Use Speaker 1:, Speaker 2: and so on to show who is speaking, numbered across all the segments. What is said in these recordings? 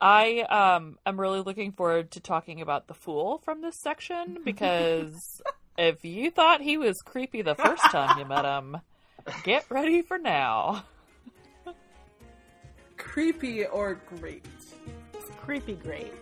Speaker 1: I um am really looking forward to talking about the fool from this section because if you thought he was creepy the first time you met him, get ready for now.
Speaker 2: Creepy or great?
Speaker 3: It's creepy great.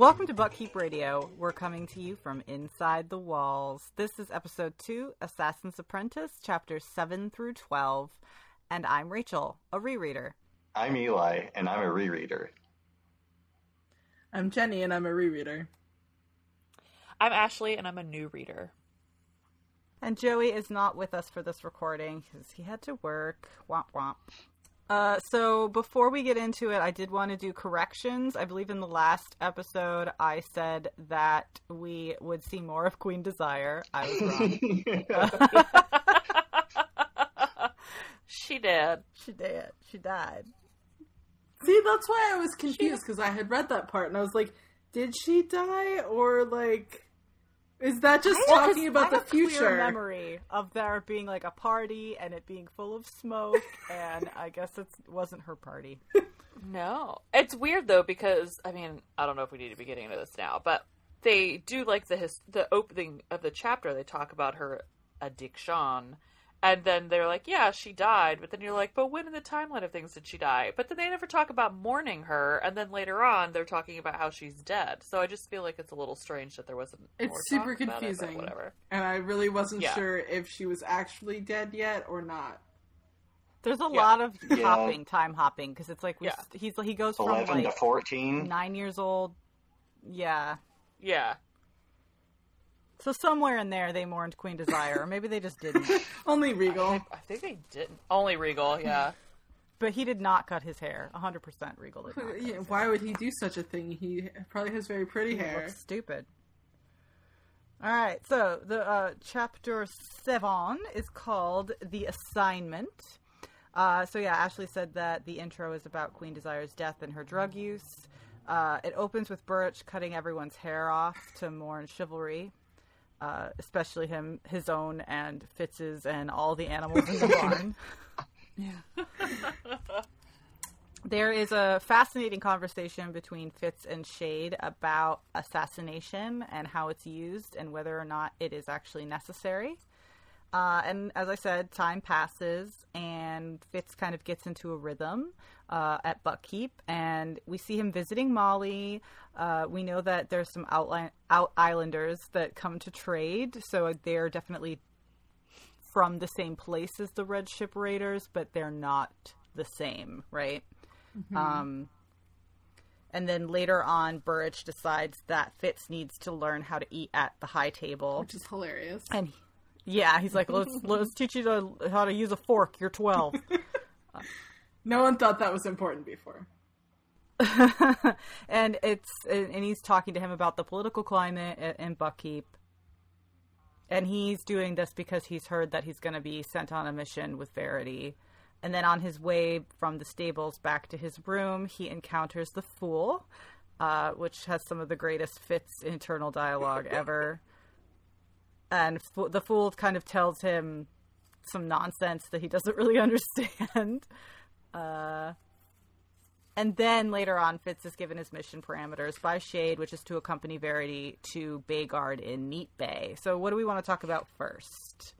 Speaker 3: Welcome to Buckkeep Radio. We're coming to you from inside the walls. This is episode 2, Assassin's Apprentice, chapters 7 through 12. And I'm Rachel, a rereader.
Speaker 4: I'm Eli, and I'm a rereader.
Speaker 2: I'm Jenny, and I'm a rereader.
Speaker 1: I'm Ashley, and I'm a new reader.
Speaker 3: And Joey is not with us for this recording because he had to work. Womp womp. Uh, so before we get into it, I did want to do corrections. I believe in the last episode I said that we would see more of Queen Desire. I was
Speaker 1: wrong. she did.
Speaker 3: She did. She died.
Speaker 2: See, that's why I was confused because I had read that part and I was like, did she die or like is that just I talking about the future?
Speaker 3: memory of there being like a party and it being full of smoke, and I guess it wasn't her party.
Speaker 1: no, it's weird though because I mean I don't know if we need to be getting into this now, but they do like the his, the opening of the chapter. They talk about her addiction and then they're like, yeah, she died. But then you're like, but when in the timeline of things did she die? But then they never talk about mourning her. And then later on, they're talking about how she's dead. So I just feel like it's a little strange that there wasn't.
Speaker 2: It's super confusing.
Speaker 1: It, whatever.
Speaker 2: And I really wasn't yeah. sure if she was actually dead yet or not.
Speaker 3: There's a yeah. lot of yeah. hopping, time hopping, because it's like yeah. he's he goes from
Speaker 4: eleven
Speaker 3: like
Speaker 4: to fourteen,
Speaker 3: nine years old. Yeah.
Speaker 1: Yeah.
Speaker 3: So somewhere in there, they mourned Queen Desire, or maybe they just didn't.
Speaker 2: Only Regal.
Speaker 1: I, I, think they didn't. Only Regal, yeah.
Speaker 3: but he did not cut his hair. 100% Regal did not.
Speaker 2: Yeah, why would he do such a thing? He probably has very pretty
Speaker 3: he
Speaker 2: hair.
Speaker 3: stupid. All right, so the uh, chapter seven is called "The Assignment." Uh, so yeah, Ashley said that the intro is about Queen Desire's death and her drug use. Uh, it opens with Birch cutting everyone's hair off to mourn Chivalry uh, especially him, his own, and Fitz's, and all the animals in the barn.
Speaker 2: yeah.
Speaker 3: there is a fascinating conversation between Fitz and Chade about assassination and how it's used and whether or not it is actually necessary. Uh, and as I said, time passes, and Fitz kind of gets into a rhythm uh, at Buckkeep, and we see him visiting Molly. Uh, we know that there's some outline, out islanders that come to trade, so they're definitely from the same place as the Red Ship Raiders, but they're not the same, right? Mm-hmm. Um, and then later on, Burrich decides that Fitz needs to learn how to eat at the high table,
Speaker 2: which is hilarious.
Speaker 3: And he, yeah, he's like, let's let's teach you to, how to use a fork. You're twelve.
Speaker 2: no one thought that was important before.
Speaker 3: and it's and he's talking to him about the political climate in Buckkeep. And he's doing this because he's heard that he's going to be sent on a mission with Verity. And then on his way from the stables back to his room, he encounters the Fool, uh, which has some of the greatest Fitz internal dialogue ever and the fool kind of tells him some nonsense that he doesn't really understand. Uh, and then later on, Fitz is given his mission parameters by Chade, which is to accompany Verity to Bayguard in Neatbay. So, what do we want to talk about first?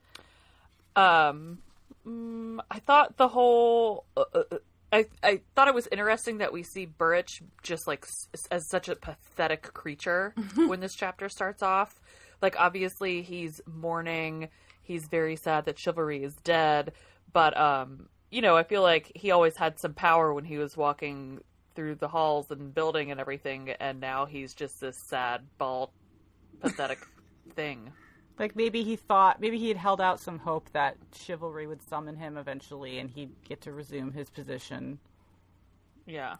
Speaker 1: Um, mm, I thought the whole. Uh, uh, uh I, I thought it was interesting that we see Burrich just like s- as such a pathetic creature when this chapter starts off like obviously he's mourning he's very sad that Chivalry is dead but um you know i feel like he always had some power when he was walking through the halls and building and everything and now he's just this sad bald pathetic thing.
Speaker 3: Like maybe he thought maybe he had held out some hope that Chivalry would summon him eventually and he'd get to resume his position.
Speaker 1: Yeah.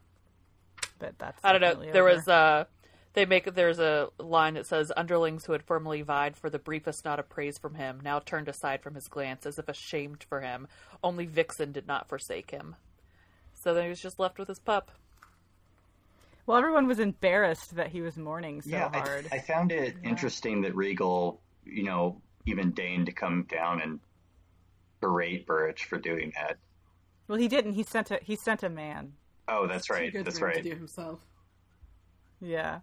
Speaker 3: But that's
Speaker 1: i don't know.
Speaker 3: over.
Speaker 1: there was uh they make there's a line that says underlings who had formerly vied for the briefest nod of praise from him now turned aside from his glance as if ashamed for him. Only Vixen did not forsake him. So then he was just left with his pup.
Speaker 3: Well, everyone was embarrassed that he was mourning so
Speaker 4: yeah,
Speaker 3: hard.
Speaker 4: I, I found it yeah. interesting that Regal, you know, even deigned to come down and berate Burrich for doing that.
Speaker 3: Well, he didn't. He sent a he sent a man.
Speaker 4: Oh, that's right. That's right.
Speaker 2: To do himself.
Speaker 3: Yeah.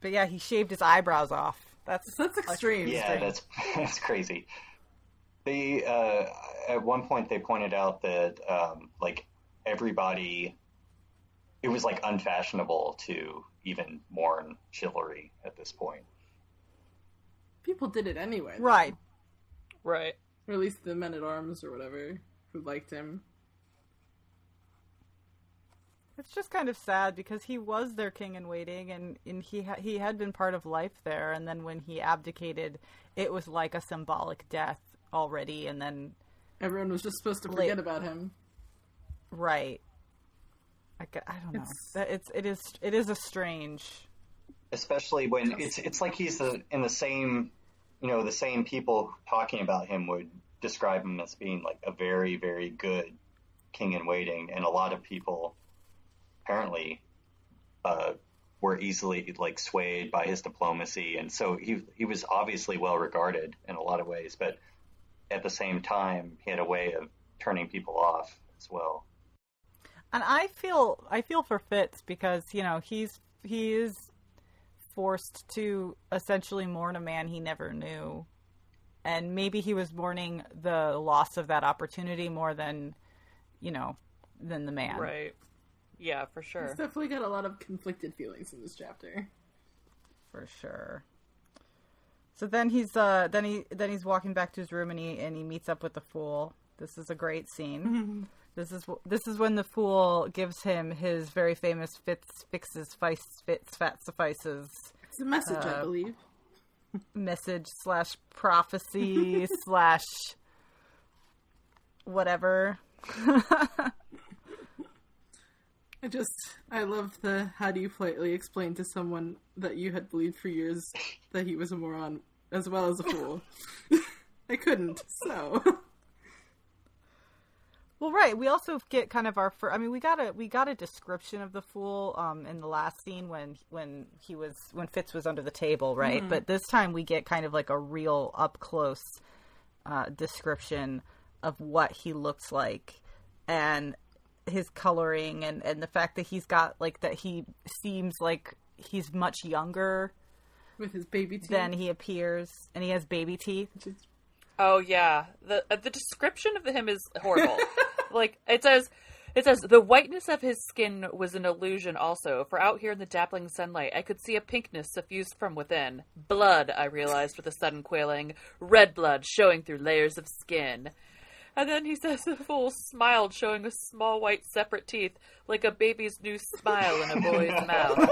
Speaker 3: But yeah, he shaved his eyebrows off. That's
Speaker 2: That's extreme.
Speaker 4: Yeah,
Speaker 3: Strange.
Speaker 4: that's that's crazy. They uh, at one point they pointed out that um, like everybody, it was like unfashionable to even mourn Chivalry at this point.
Speaker 2: People did it anyway. though.
Speaker 3: right.
Speaker 1: Right.
Speaker 2: Or at least the men at arms or whatever who liked him.
Speaker 3: It's just kind of sad because he was their king in waiting, and, and he ha- he had been part of life there. And then when he abdicated, it was like a symbolic death already. And then
Speaker 2: Everyone was just supposed to
Speaker 3: Late.
Speaker 2: forget about him.
Speaker 3: right, I, I don't know.
Speaker 2: It's-
Speaker 3: That it's it is it is a strange.
Speaker 4: Especially when it's it's like he's the, in the same, you know, the same people talking about him would describe him as being like a very very good king in waiting, and a lot of people apparently uh, were easily like swayed by his diplomacy, and so he he was obviously well regarded in a lot of ways, but at the same time he had a way of turning people off as well.
Speaker 3: And I feel I feel for Fitz because you know he's he is forced to essentially mourn a man he never knew, and maybe he was mourning the loss of that opportunity more than you know than the man.
Speaker 1: Right. Yeah, for sure.
Speaker 2: He's definitely got a lot of conflicted feelings in this chapter.
Speaker 3: for sure. So then he's uh then he then he's walking back to his room and he and he meets up with the fool. This is a great scene. this is wh- this is when the fool gives him his very famous fits fixes fice fits fat suffices
Speaker 2: It's a message, I
Speaker 3: Uh,
Speaker 2: believe.
Speaker 3: message slash prophecy slash whatever.
Speaker 2: I just, I love the how do you politely explain to someone that you had believed for years that he was a moron as well as a fool. I couldn't, so.
Speaker 3: Well, right. We also get kind of our. first, I mean, we got a we got a description of the fool um, in the last scene when when he was when Fitz was under the table, right? But this time we get kind of like a real up close uh, description of what he looks like and his coloring and and the fact that he's got like that he seems like he's much younger
Speaker 2: With his baby teeth.
Speaker 3: than he appears, and he has baby teeth.
Speaker 1: Oh yeah, the uh, the description of him is horrible. like it says, it says the whiteness of his skin was an illusion. Also, for out here in the dappling sunlight, I could see a pinkness suffused from within. Blood, I realized with a sudden quailing, red blood showing through layers of skin. And then he says the fool smiled, showing a small white separate teeth, like a baby's new smile in a boy's mouth.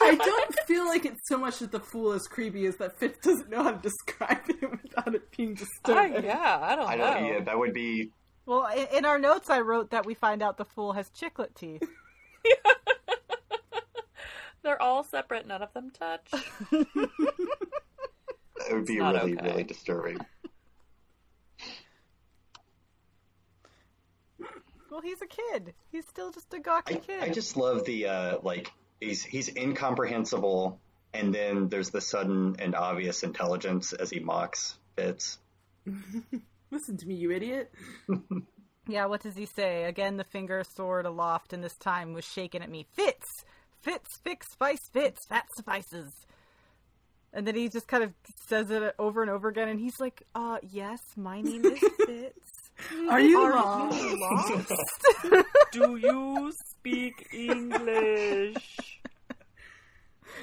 Speaker 2: I don't feel like it's so much that the fool is creepy as that Fitz doesn't know how to describe him without it being disturbing.
Speaker 1: Ah, yeah, I don't
Speaker 4: I
Speaker 1: know.
Speaker 4: don't. Yeah, that would be
Speaker 3: Well, in, in our notes, I wrote that we find out the fool has chiclet teeth.
Speaker 1: They're all separate. None of them touch.
Speaker 4: that would be really
Speaker 1: okay.
Speaker 4: really disturbing.
Speaker 3: Well, he's a kid. He's still just a gawky
Speaker 4: I,
Speaker 3: kid.
Speaker 4: I just love the uh, like he's he's incomprehensible, and then there's the sudden and obvious intelligence as he mocks Fitz.
Speaker 2: Listen to me, you idiot.
Speaker 3: Yeah, what does he say? Again, the finger soared aloft, and this time was shaken at me. Fits! Fits, fix, spice, fits, that suffices. And then he just kind of says it over and over again, and he's like, uh, yes, my name is Fitz.
Speaker 2: Are you
Speaker 3: Are
Speaker 2: lost?
Speaker 3: you lost?
Speaker 1: Do you speak English?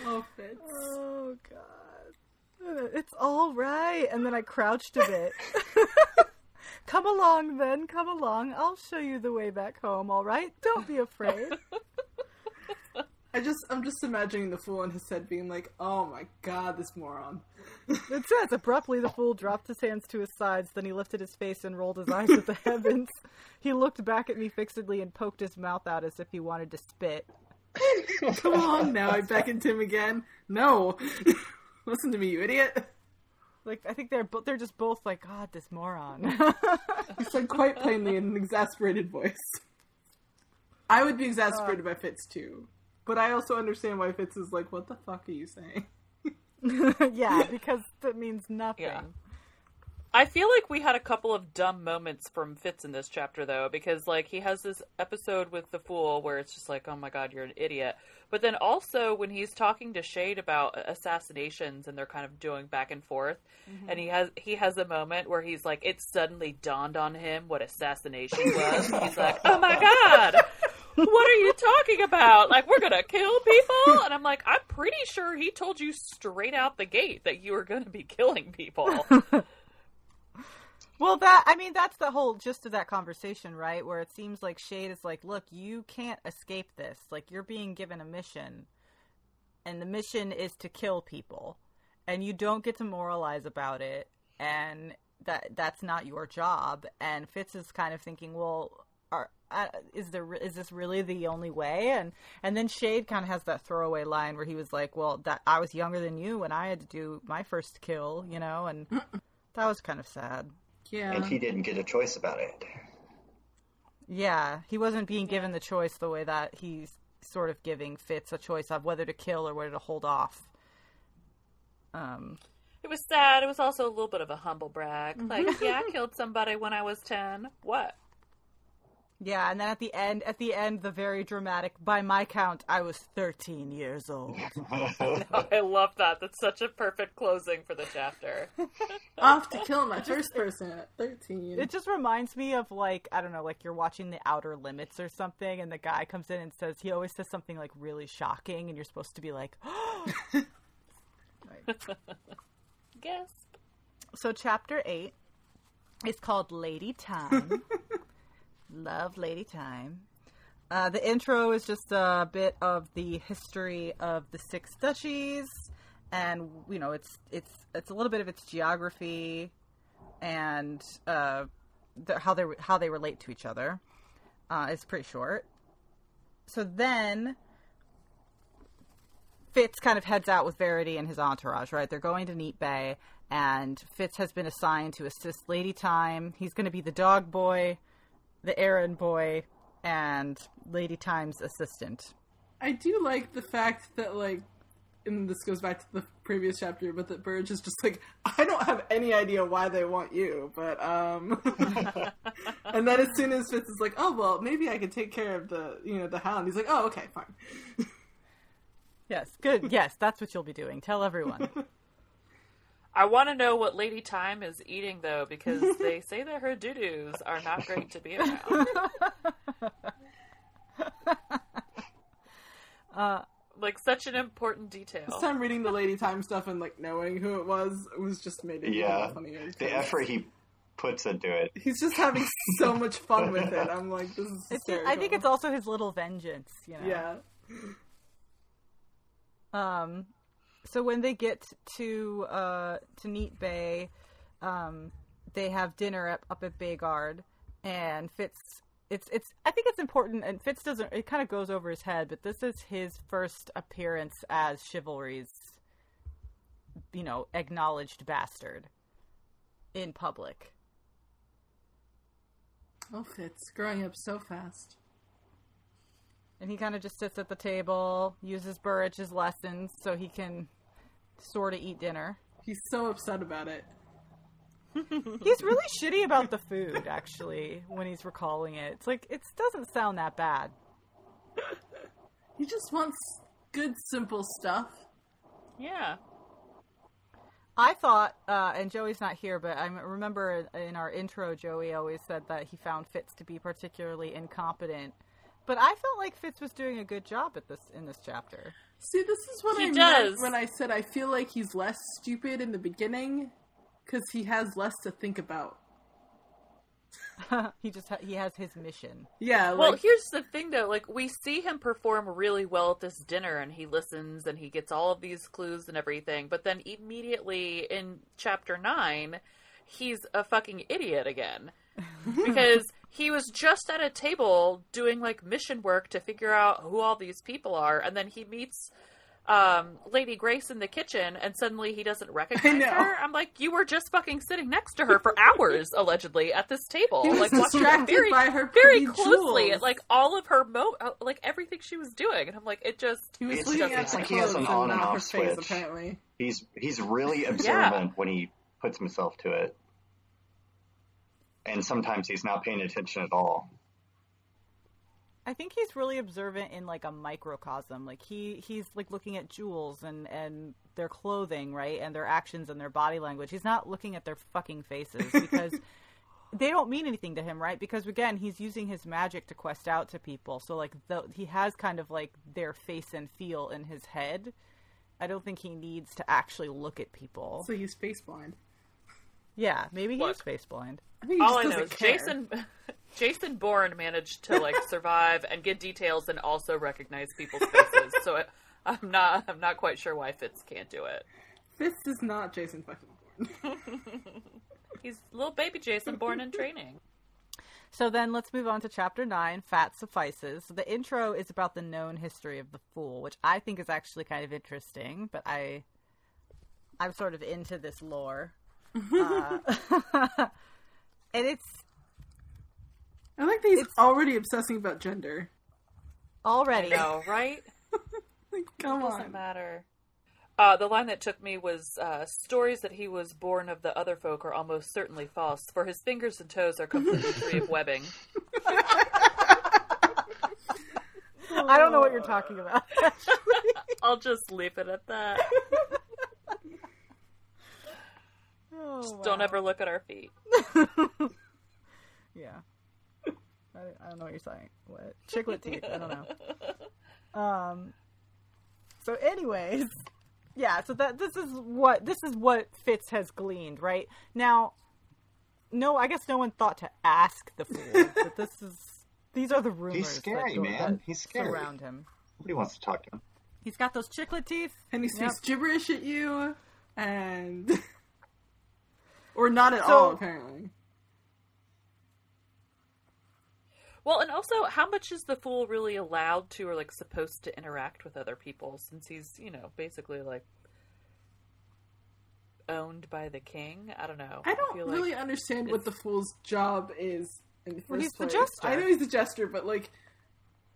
Speaker 2: Oh, Fitz.
Speaker 3: oh, God. It's all right. And then I crouched a bit. come along, then. Come along. I'll show you the way back home, all right? Don't be afraid.
Speaker 2: I just, I'm just imagining the fool in his head being like, "Oh my god, this moron."
Speaker 3: It says abruptly the fool dropped his hands to his sides, then he lifted his face and rolled his eyes at the heavens. He looked back at me fixedly and poked his mouth out as if he wanted to spit.
Speaker 2: Come on now, I beckoned him again. No, listen to me, you idiot.
Speaker 3: Like I think they're bo- they're just both like, God, this moron.
Speaker 2: He said quite plainly in an exasperated voice. I would be exasperated by Fitz too. But I also understand why Fitz is like, "What the fuck are you saying?"
Speaker 3: yeah, because that means nothing.
Speaker 1: Yeah. I feel like we had a couple of dumb moments from Fitz in this chapter though, because like he has this episode with the fool where it's just like, oh my god, you're an idiot. But then also when he's talking to Chade about assassinations and they're kind of doing back and forth, mm-hmm. and he has he has a moment where he's like, it suddenly dawned on him what assassination was. he's like, oh my god. What are you talking about? Like, we're gonna kill people? And I'm like, I'm pretty sure he told you straight out the gate that you were gonna be killing people.
Speaker 3: Well, that I mean, that's the whole gist of that conversation, right? Where it seems like Chade is like, "Look, you can't escape this. Like, you're being given a mission, and the mission is to kill people, and you don't get to moralize about it, and that that's not your job." And Fitz is kind of thinking, "Well, are, uh, is there is this really the only way?" And and then Chade kind of has that throwaway line where he was like, "Well, that I was younger than you when I had to do my first kill, you know," and that was kind of sad.
Speaker 2: Yeah.
Speaker 4: and he didn't get a choice about it.
Speaker 3: Yeah, he wasn't being given the choice the way that he's sort of giving Fitz a choice of whether to kill or whether to hold off. Um,
Speaker 1: It was sad. It was also a little bit of a humble brag. Like, yeah, I killed somebody when I was 10. What?
Speaker 3: Yeah, and then at the end, at the end, the very dramatic. By my count, I was thirteen years old.
Speaker 1: I love that. That's such a perfect closing for the chapter.
Speaker 2: Off to kill my first person at 13.
Speaker 3: It just reminds me of like I don't know, like you're watching The Outer Limits or something, and the guy comes in and says he always says something like really shocking, and you're supposed to be like,
Speaker 1: Guess.
Speaker 3: So chapter eight is called Lady Thyme. Love Lady Thyme. Uh, the intro is just a bit of the history of the six duchies, and you know it's it's it's a little bit of its geography and uh, the, how they how they relate to each other. Uh, it's pretty short. So then Fitz kind of heads out with Verity and his entourage, right? They're going to Neatbay, and Fitz has been assigned to assist Lady Thyme. He's going to be the dog boy, the errand boy, and Lady Thyme's assistant.
Speaker 2: I do like the fact that like and this goes back to the previous chapter, but that Burge is just like, I don't have any idea why they want you, but um and then as soon as Fitz is like, Oh well, maybe I could take care of the you know, the hound, he's like, Oh, okay, fine.
Speaker 3: Yes, good. Yes, that's what you'll be doing. Tell everyone.
Speaker 1: I want to know what Lady Thyme is eating, though, because they say that her doo doos are not great to be around.
Speaker 3: Uh,
Speaker 1: like, such an important detail.
Speaker 2: This time reading the Lady Thyme stuff and like knowing who it was it was just made it
Speaker 4: Yeah.
Speaker 2: yeah. funnier.
Speaker 4: The
Speaker 2: 'cause
Speaker 4: effort he puts into it.
Speaker 2: He's just having so much fun with it. I'm like, this is
Speaker 3: it's,
Speaker 2: hysterical.
Speaker 3: I think it's also his little vengeance, you know.
Speaker 2: yeah.
Speaker 3: Um, so when they get to uh to Neatbay, um, they have dinner up, up at Bayguard, and Fitz. It's it's. I think it's important, and Fitz doesn't. It kind of goes over his head, but this is his first appearance as Chivalry's, you know, acknowledged bastard in public.
Speaker 2: Oh, Fitz, growing up so fast.
Speaker 3: And he kind of just sits at the table, uses Burrich's lessons so he can sort of eat dinner.
Speaker 2: He's so upset about it.
Speaker 3: He's really shitty about the food, actually, when he's recalling it. It's like, it doesn't sound that bad.
Speaker 2: He just wants good, simple stuff.
Speaker 1: Yeah.
Speaker 3: I thought, uh, and Joey's not here, but I remember in our intro, Joey always said that he found Fitz to be particularly incompetent. But I felt like Fitz was doing a good job at this in this chapter.
Speaker 2: See, this is what
Speaker 1: He
Speaker 2: I
Speaker 1: does.
Speaker 2: meant when I said I feel like he's less stupid in the beginning because he has less to think about.
Speaker 3: he just ha- he has his mission.
Speaker 2: Yeah,
Speaker 1: Well, here's the thing, though. Like, we see him perform really well at this dinner, and he listens, and he gets all of these clues and everything. But then immediately in chapter nine, he's a fucking idiot again because he was just at a table doing like mission work to figure out who all these people are, and then he meets um, Lady Grace in the kitchen, and suddenly he doesn't recognize her. I'm like, you were just fucking sitting next to her for hours, allegedly, at this table,
Speaker 2: He was
Speaker 1: like watching
Speaker 2: distracted
Speaker 1: very,
Speaker 2: by her
Speaker 1: very closely at like all of her mo, uh, like everything she was doing, and I'm like, it just.
Speaker 2: He was
Speaker 4: It's
Speaker 2: looking
Speaker 4: just-
Speaker 2: at
Speaker 4: it's
Speaker 2: the
Speaker 4: like he has an on
Speaker 2: and
Speaker 4: and
Speaker 2: not
Speaker 4: off
Speaker 2: face,
Speaker 4: switch.
Speaker 2: apparently.
Speaker 4: He's he's really observant when he puts himself to it, and sometimes he's not paying attention at all.
Speaker 3: I think he's really observant in like a microcosm. Like he he's like looking at jewels and and their clothing, right, and their actions and their body language. He's not looking at their fucking faces because they don't mean anything to him, right? Because again, he's using his magic to quest out to people. So like the, he has kind of like their face and feel in his head. I don't think he needs to actually look at people.
Speaker 2: So he's face blind.
Speaker 3: Yeah, maybe he's face blind.
Speaker 2: I think
Speaker 1: All I know is
Speaker 2: care.
Speaker 1: Jason Jason Bourne managed to like survive and get details and also recognize people's faces. So it, I'm not I'm not quite sure why Fitz can't do it.
Speaker 2: Fitz is not Jason fucking Bourne.
Speaker 1: He's little baby Jason Bourne in training.
Speaker 3: So then let's move on to chapter 9, Fat Suffices. The intro is about the known history of the fool, which I think is actually kind of interesting, but I I'm sort of into this lore. uh, and it's
Speaker 2: I like that he's already obsessing about gender.
Speaker 3: already
Speaker 1: No, right?
Speaker 2: Like, come
Speaker 1: Doesn't
Speaker 2: on.
Speaker 1: matter. Uh, the line that took me was uh, stories that he was born of the other folk are almost certainly false, for his fingers and toes are completely free of webbing.
Speaker 3: I don't know what you're talking about.
Speaker 1: I'll just leave it at that.
Speaker 3: Oh,
Speaker 1: Don't ever look at our feet.
Speaker 3: Yeah. I, I don't know what you're saying. What? Chiclet teeth. I don't know. Um. So, anyways, yeah. So that this is what this is what Fitz has gleaned, right now. No, I guess no one thought to ask the fool, but this is these are the rumors.
Speaker 4: He's scary,
Speaker 3: that
Speaker 4: man.
Speaker 3: that
Speaker 4: He's scary.
Speaker 3: Around him.
Speaker 4: Nobody wants to talk to him.
Speaker 3: He's got those chiclet teeth.
Speaker 2: And he speaks
Speaker 3: Yep.
Speaker 2: gibberish at you, and. Or not at
Speaker 3: So-
Speaker 2: all, apparently.
Speaker 1: Well, and also, how much is the fool really allowed to or like supposed to interact with other people since he's, you know, basically like owned by the king? I don't know.
Speaker 2: I don't
Speaker 1: feel
Speaker 2: really
Speaker 1: like
Speaker 2: understand what the fool's job is in the first
Speaker 3: Well, he's the jester.
Speaker 2: I know he's a jester, but like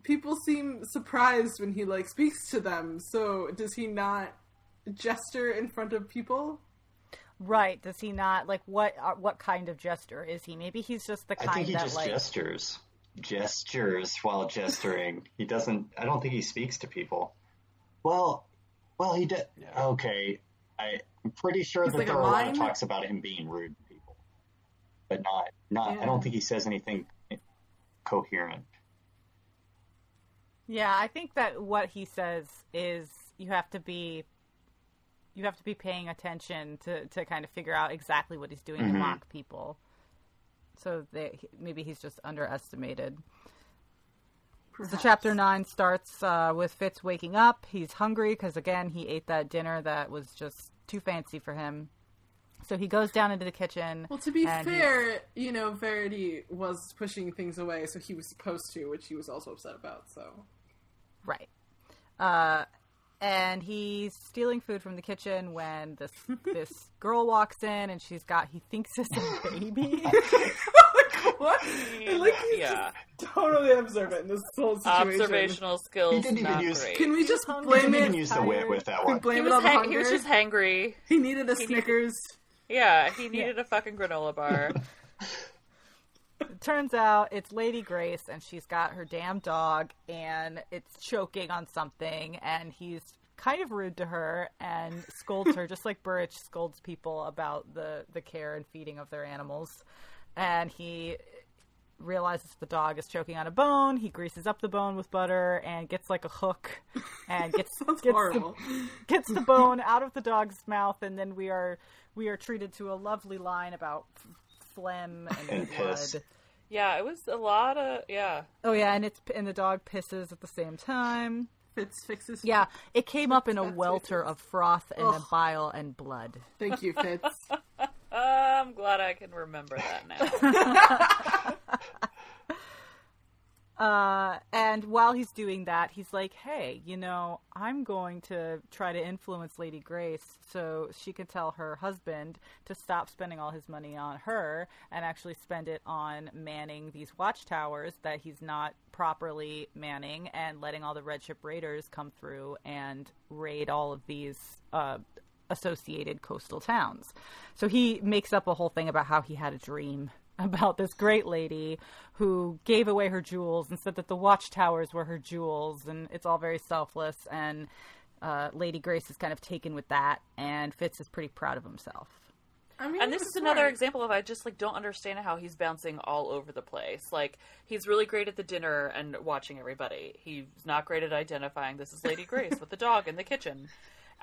Speaker 2: people seem surprised when he like speaks to them. So does he not jester in front of people?
Speaker 3: Right? Does he not like what? Uh, what kind of jester is he? Maybe he's just the kind of.
Speaker 4: I think he
Speaker 3: that
Speaker 4: just
Speaker 3: like.
Speaker 4: gestures, gestures while gesturing. he doesn't. I don't think he speaks to people. Well, well, he did. Okay, I, I'm pretty sure
Speaker 2: He's
Speaker 4: that
Speaker 2: like a
Speaker 4: there are a lot of talks about him being rude to people, but not not. I don't think he says anything coherent.
Speaker 3: Yeah, I think that what he says is you have to be you have to be paying attention to, to kind of figure out exactly what he's doing to
Speaker 4: Mhm.
Speaker 3: mock people. So they, maybe he's just underestimated. So chapter nine starts uh, with Fitz waking up. He's hungry because again he ate that dinner that was just too fancy for him. So he goes down into the kitchen.
Speaker 2: Well, to be
Speaker 3: and he-
Speaker 2: fair, you know, Verity was pushing things away, so he was supposed to, which he was also upset about. So
Speaker 3: Right. Uh, and he's stealing food from the kitchen when this this girl walks in and she's got he thinks it's a baby.
Speaker 2: what? And, like he's
Speaker 1: yeah.
Speaker 2: just totally observant in this whole situation.
Speaker 1: Observational skills.
Speaker 4: He didn't even
Speaker 1: not
Speaker 4: use-
Speaker 1: great.
Speaker 2: Can we just
Speaker 3: hungry.
Speaker 2: blame
Speaker 4: He didn't
Speaker 2: it?
Speaker 4: use the whip with that
Speaker 2: We
Speaker 4: one.
Speaker 2: blame
Speaker 1: he
Speaker 2: it
Speaker 1: was,
Speaker 2: on the
Speaker 1: hang-
Speaker 2: hunger.
Speaker 1: he was just hangry.
Speaker 2: He needed a Snickers.
Speaker 1: Yeah, he needed a fucking granola bar.
Speaker 3: It turns out it's Lady Grace and she's got her damn dog and it's choking on something and he's kind of rude to her and scolds her just like Burrich scolds people about the the care and feeding of their animals. And he realizes the dog is choking on a bone. He greases up the bone with butter and gets like a hook and gets gets the, gets the bone out of the dog's mouth and then we are we are treated to a lovely line about phlegm and,
Speaker 4: And
Speaker 3: blood.
Speaker 4: piss.
Speaker 1: Yeah, it was a lot of yeah.
Speaker 3: Oh yeah, and it's and the dog pisses at the same time.
Speaker 2: Fitz fixes.
Speaker 3: Yeah, it came up in a welter of froth and
Speaker 2: Ugh.
Speaker 3: bile and blood.
Speaker 2: Thank you, Fitz.
Speaker 1: Uh, I'm glad I can remember that now.
Speaker 3: Uh, and while he's doing that, he's like, hey, you know, I'm going to try to influence Lady Grace so she can tell her husband to stop spending all his money on her and actually spend it on manning these watchtowers that he's not properly manning and letting all the Red Ship Raiders come through and raid all of these uh, associated coastal towns. So he makes up a whole thing about how he had a dream about this great lady who gave away her jewels and said that the watchtowers were her jewels, and it's all very selfless. And uh, Lady Grace is kind of taken with that, and Fitz is pretty proud of himself.
Speaker 2: I mean,
Speaker 1: And this
Speaker 2: it's
Speaker 1: is another
Speaker 2: smart.
Speaker 1: example of I just like don't understand how he's bouncing all over the place. Like he's really great at the dinner and watching everybody. He's not great at identifying this is Lady Grace with the dog in the kitchen.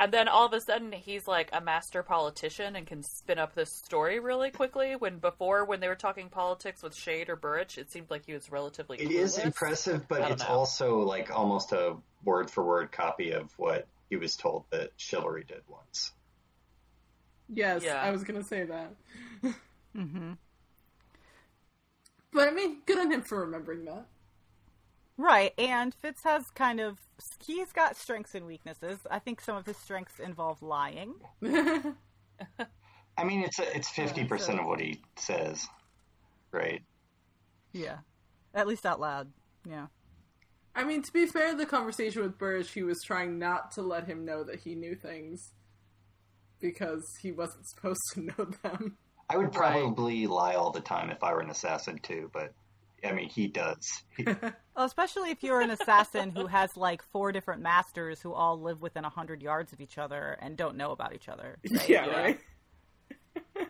Speaker 1: And then all of a sudden he's like a master politician and can spin up this story really quickly when before when they were talking politics with Chade or Burrich, it seemed like he was relatively
Speaker 4: It is
Speaker 1: clueless.
Speaker 4: impressive, but it's
Speaker 1: know.
Speaker 4: also like almost a word for word copy of what he was told that Chivalry did once.
Speaker 2: Yes,
Speaker 1: Yeah.
Speaker 2: I was gonna say that.
Speaker 3: Mm-hmm.
Speaker 2: But I mean, good on him for remembering that.
Speaker 3: Right, and Fitz has kind of he's got strengths and weaknesses. I think some of his strengths involve lying.
Speaker 4: I mean, it's a, it's fifty percent of what he says, right?
Speaker 3: Yeah, at least out loud. Yeah.
Speaker 2: I mean, to be fair, the conversation with Burge, he was trying not to let him know that he knew things because he wasn't supposed to know them.
Speaker 4: I would probably lie all the time if I were an assassin too, but I mean, he does.
Speaker 3: Well, especially if you're an assassin who has like four different masters who all live within a hundred yards of each other and don't know about each other. right?
Speaker 2: yeah,
Speaker 1: Yeah.
Speaker 2: right.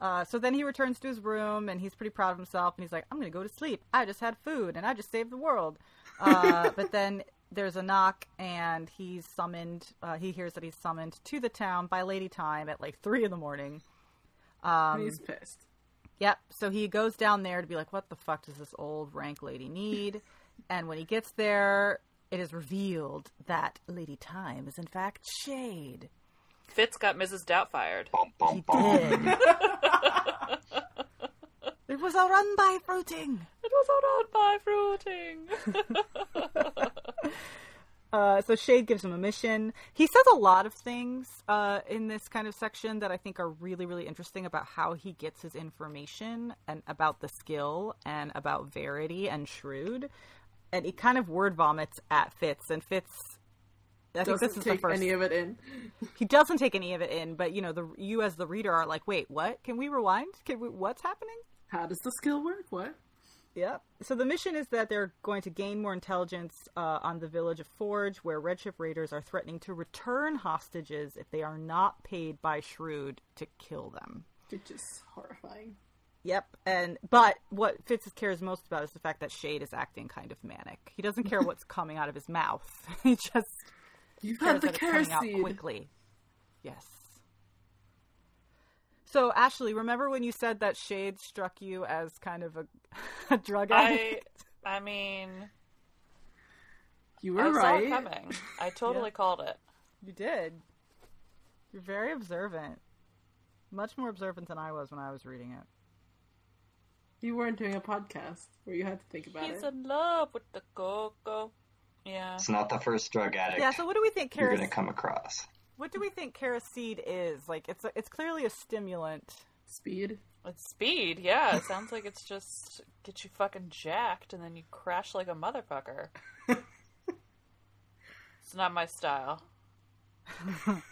Speaker 3: Uh, so then he returns to his room and he's pretty proud of himself and he's like, I'm going to go to sleep. I just had food and I just saved the world. Uh, but then there's a knock and he's summoned, uh, he hears that he's summoned to the town by Lady Thyme at like three in the morning.
Speaker 2: And he's pissed.
Speaker 3: Yep. So he goes down there to be like, what the fuck does this old rank lady need? And when he gets there, it is revealed that Lady Thyme is in fact Chade.
Speaker 1: Fitz got Mrs. Doubtfired.
Speaker 4: bum, bum,
Speaker 3: He
Speaker 4: bum.
Speaker 3: did. it was a run by fruiting.
Speaker 1: It was on by fruiting.
Speaker 3: Uh, so Chade gives him a mission. He says a lot of things uh, in this kind of section that I think are really, really interesting about how he gets his information and about the skill and about Verity and Shrewd. And he kind of word vomits at Fitz, and Fitz. I
Speaker 2: doesn't
Speaker 3: this is the
Speaker 2: take
Speaker 3: first.
Speaker 2: any of it in.
Speaker 3: He doesn't take any of it in, but you know, the you as the reader are like, "Wait, what? Can we rewind? Can we? What's happening?"
Speaker 2: How does the skill work? What?
Speaker 3: Yep. So the mission is that they're going to gain more intelligence uh, on the village of Forge, where Red Ship Raiders are threatening to return hostages if they are not paid by Shrewd to kill them.
Speaker 2: Which is horrifying.
Speaker 3: Yep. And but what Fitz cares most about is the fact that Chade is acting kind of manic. He doesn't care what's coming out of his mouth. he just cares
Speaker 2: had the
Speaker 3: that coming out
Speaker 2: carryseed.
Speaker 3: quickly. Yes. So Ashley, remember when you said that Chade struck you as kind of a, a drug addict?
Speaker 1: I, I mean,
Speaker 2: You
Speaker 1: I
Speaker 2: were
Speaker 1: saw it
Speaker 2: right.
Speaker 1: coming. I totally called it.
Speaker 3: You did. You're very observant. Much more observant than I was when I was reading it.
Speaker 2: You weren't doing a podcast where you had to think about
Speaker 1: He's
Speaker 2: it.
Speaker 1: He's in love with the cocoa. Yeah.
Speaker 4: It's not the first drug addict
Speaker 3: Yeah. So what do we think?
Speaker 4: you're going to come across.
Speaker 3: What do we think carryseed is? Like, it's a, it's clearly a stimulant.
Speaker 2: Speed.
Speaker 1: It's speed, yeah. It sounds like it's just get you fucking jacked and then you crash like a motherfucker. it's not my style.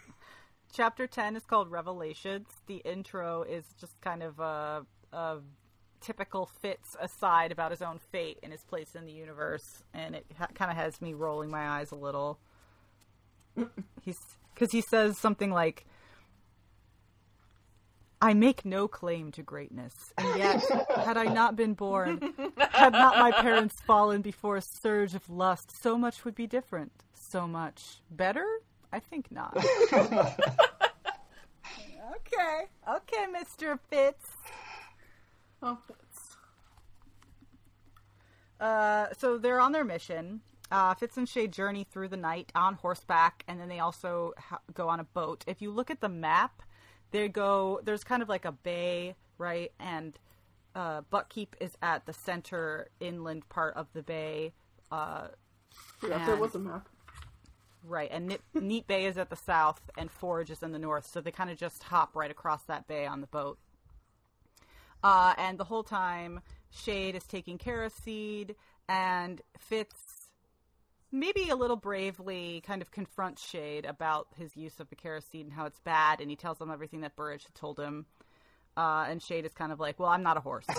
Speaker 3: Chapter ten is called Revelations. The intro is just kind of a, a typical Fitz aside about his own fate and his place in the universe, and it ha- kind of has me rolling my eyes a little. He's because he says something like, "I make no claim to greatness, and yet, had I not been born, had not my parents fallen before a surge of lust, so much would be different. So much better? I think not." okay, okay, Mister Fitz.
Speaker 2: Oh, that's...
Speaker 3: Uh, so they're on their mission. Uh, Fitz and Shay journey through the night on horseback, and then they also ha- go on a boat. If you look at the map, they go. There's kind of like a bay, right? And uh, Buckkeep is at the center inland part of the bay. Uh,
Speaker 2: Forgot there was a map.
Speaker 3: Right, and Nip, Neatbay is at the south, and Forge is in the north, so they kind of just hop right across that bay on the boat. Uh, and the whole time, Chade is taking care of Seed, and Fitz, maybe a little bravely, kind of confronts Chade about his use of the carryseed and how it's bad, and he tells him everything that Burrich had told him. Uh, and Chade is kind of like, "Well, I'm not a horse."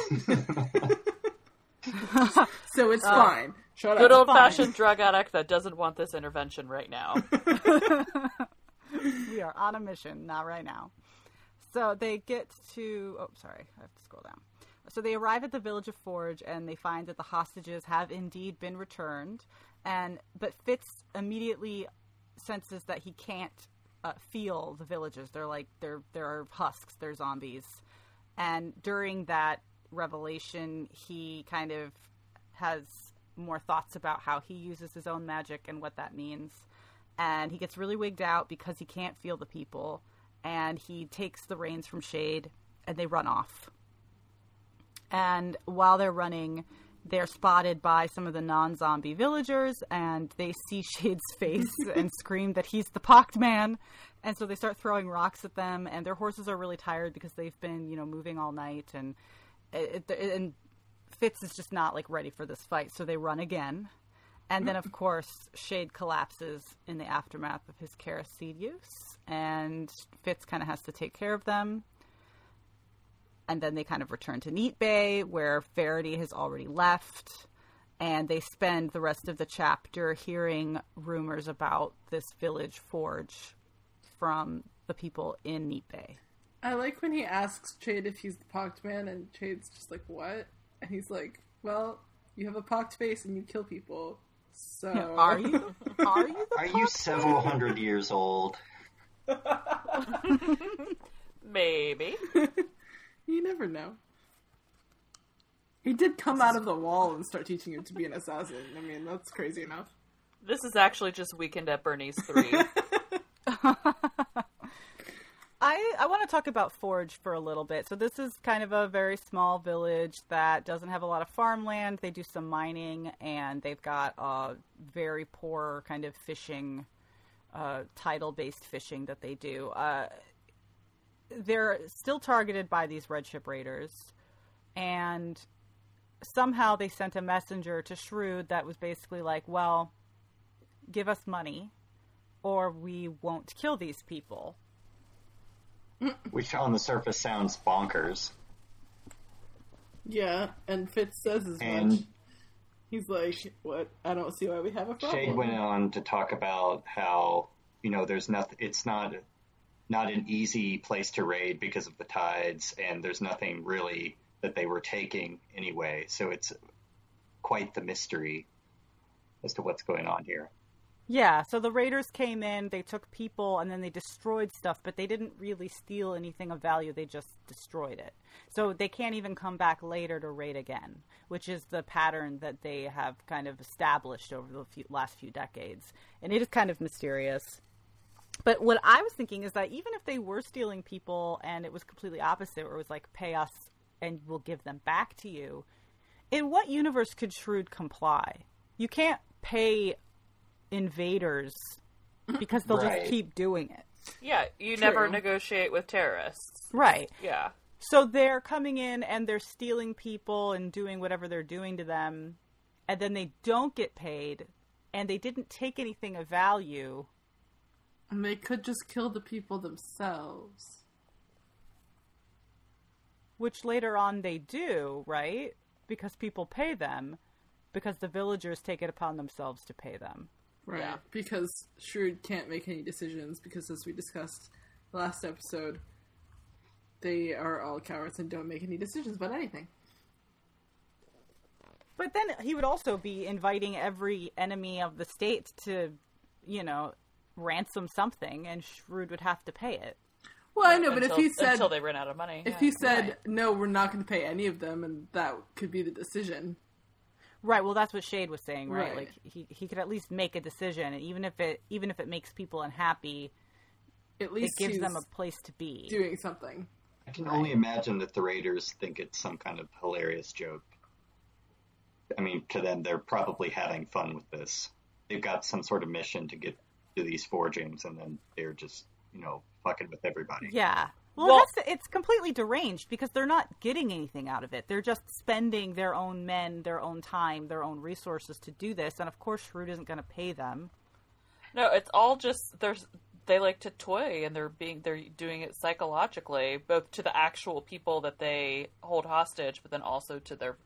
Speaker 2: So it's fine. Shut
Speaker 1: Good
Speaker 2: up.
Speaker 1: old fashioned drug addict that doesn't want this intervention right now.
Speaker 3: we are on a mission, not right now. So they get to. Oh, sorry, I have to scroll down. So they arrive at the village of Forge, and they find that the hostages have indeed been returned. And but Fitz immediately senses that he can't uh, feel the villagers. They're like they're they're husks. They're zombies. And during that revelation, he kind of has more thoughts about how he uses his own magic and what that means and he gets really wigged out because he can't feel the people and he takes the reins from Chade and they run off and while they're running they're spotted by some of the non-zombie villagers and they see Chade's face and scream that he's the pocked man. And so they start throwing rocks at them and their horses are really tired because they've been you know moving all night and it, it, and fitz is just not like ready for this fight so they run again. And then, of mm-hmm. course, Chade collapses in the aftermath of his carryseed use, and Fitz kind of has to take care of them. And then they kind of return to Neatbay, where Verity has already left, and they spend the rest of the chapter hearing rumors about this village forge from the people in Neatbay.
Speaker 2: I like when he asks Chade if he's the pocked man, and Chade's just like, "What?" And he's like, "Well, you have a pocked face and you kill people. So
Speaker 3: Are you? Are you? The
Speaker 4: Are you several hundred years old?
Speaker 1: Maybe.
Speaker 2: You never know. He did come out of the wall and start teaching him to be an assassin. I mean, that's crazy enough.
Speaker 1: This is actually just Weekend at Bernie's 3.
Speaker 3: I, I want to talk about Forge for a little bit. So this is kind of a very small village that doesn't have a lot of farmland. They do some mining, and they've got a very poor kind of fishing, uh, tidal-based fishing that they do. Uh, they're still targeted by these red ship raiders, and somehow they sent a messenger to Shrewd that was basically like, "Well, give us money, or we won't kill these people."
Speaker 4: Which on the surface sounds bonkers.
Speaker 2: Yeah, and Fitz says as much.
Speaker 4: And
Speaker 2: He's like, "What? I don't see why we have a problem."
Speaker 4: Chade went on to talk about how you know there's nothing. It's not not an easy place to raid because of the tides, and there's nothing really that they were taking anyway. So it's quite the mystery as to what's going on here.
Speaker 3: Yeah, so the raiders came in, they took people, and then they destroyed stuff, but they didn't really steal anything of value, they just destroyed it. So they can't even come back later to raid again, which is the pattern that they have kind of established over the few, last few decades. And it is kind of mysterious. But what I was thinking is that even if they were stealing people and it was completely opposite, where it was like, pay us and we'll give them back to you, in what universe could Shrewd comply? You can't pay invaders because they'll
Speaker 4: Right.
Speaker 3: just keep doing it.
Speaker 1: yeah, you never negotiate with terrorists.
Speaker 3: Right.
Speaker 1: Yeah.
Speaker 3: So they're coming in and they're stealing people and doing whatever they're doing to them, and then they don't get paid, and they didn't take anything of value.
Speaker 2: And they could just kill the people themselves.
Speaker 3: which later on they do, right? Because people pay them, because the villagers take it upon themselves to pay them.
Speaker 2: Right.
Speaker 1: Yeah.
Speaker 2: Because Shrewd can't make any decisions because, as we discussed last episode, they are all cowards and don't make any decisions about anything.
Speaker 3: But then he would also be inviting every enemy of the state to, you know, ransom something, and Shrewd would have to pay it.
Speaker 2: Well, I know, but if
Speaker 1: Until-
Speaker 2: he said
Speaker 1: until they ran out of money.
Speaker 2: if
Speaker 1: yeah.
Speaker 2: he said no, we're not going to pay any of them, and that could be the decision.
Speaker 3: Right. Well, that's what Chade was saying, right?
Speaker 2: Right.
Speaker 3: Like he he could at least make a decision, and even if it even if it makes people unhappy,
Speaker 2: At
Speaker 3: it
Speaker 2: least
Speaker 3: gives them a place to be.
Speaker 2: doing something.
Speaker 4: I can only imagine that the Raiders think it's some kind of hilarious joke. I mean, to them, they're probably having fun with this. They've got some sort of mission to get to these forgings, and then they're just, you know, fucking with everybody.
Speaker 3: Yeah. Well,
Speaker 1: Well-
Speaker 3: that's, it's completely deranged because they're not getting anything out of it. They're just spending their own men, their own time, their own resources to do this, and of course, Shrewd isn't going to pay them.
Speaker 1: No, it's all just there's they like to toy and they're being they're doing it psychologically, both to the actual people that they hold hostage, but then also to their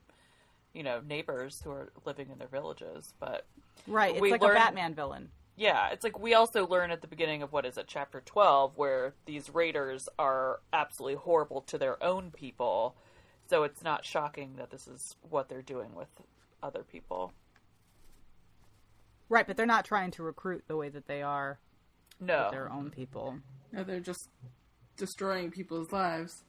Speaker 1: you know neighbors who are living in their villages. But
Speaker 3: Right. It's
Speaker 1: We
Speaker 3: like
Speaker 1: learn-
Speaker 3: a Batman villain.
Speaker 1: Yeah, it's like we also learn at the beginning of what is it, chapter twelve, where these raiders are absolutely horrible to their own people. So it's not shocking that this is what they're doing with other people.
Speaker 3: Right, but they're not trying to recruit the way that they are
Speaker 1: No,
Speaker 3: with their own people.
Speaker 2: No, they're just destroying people's lives.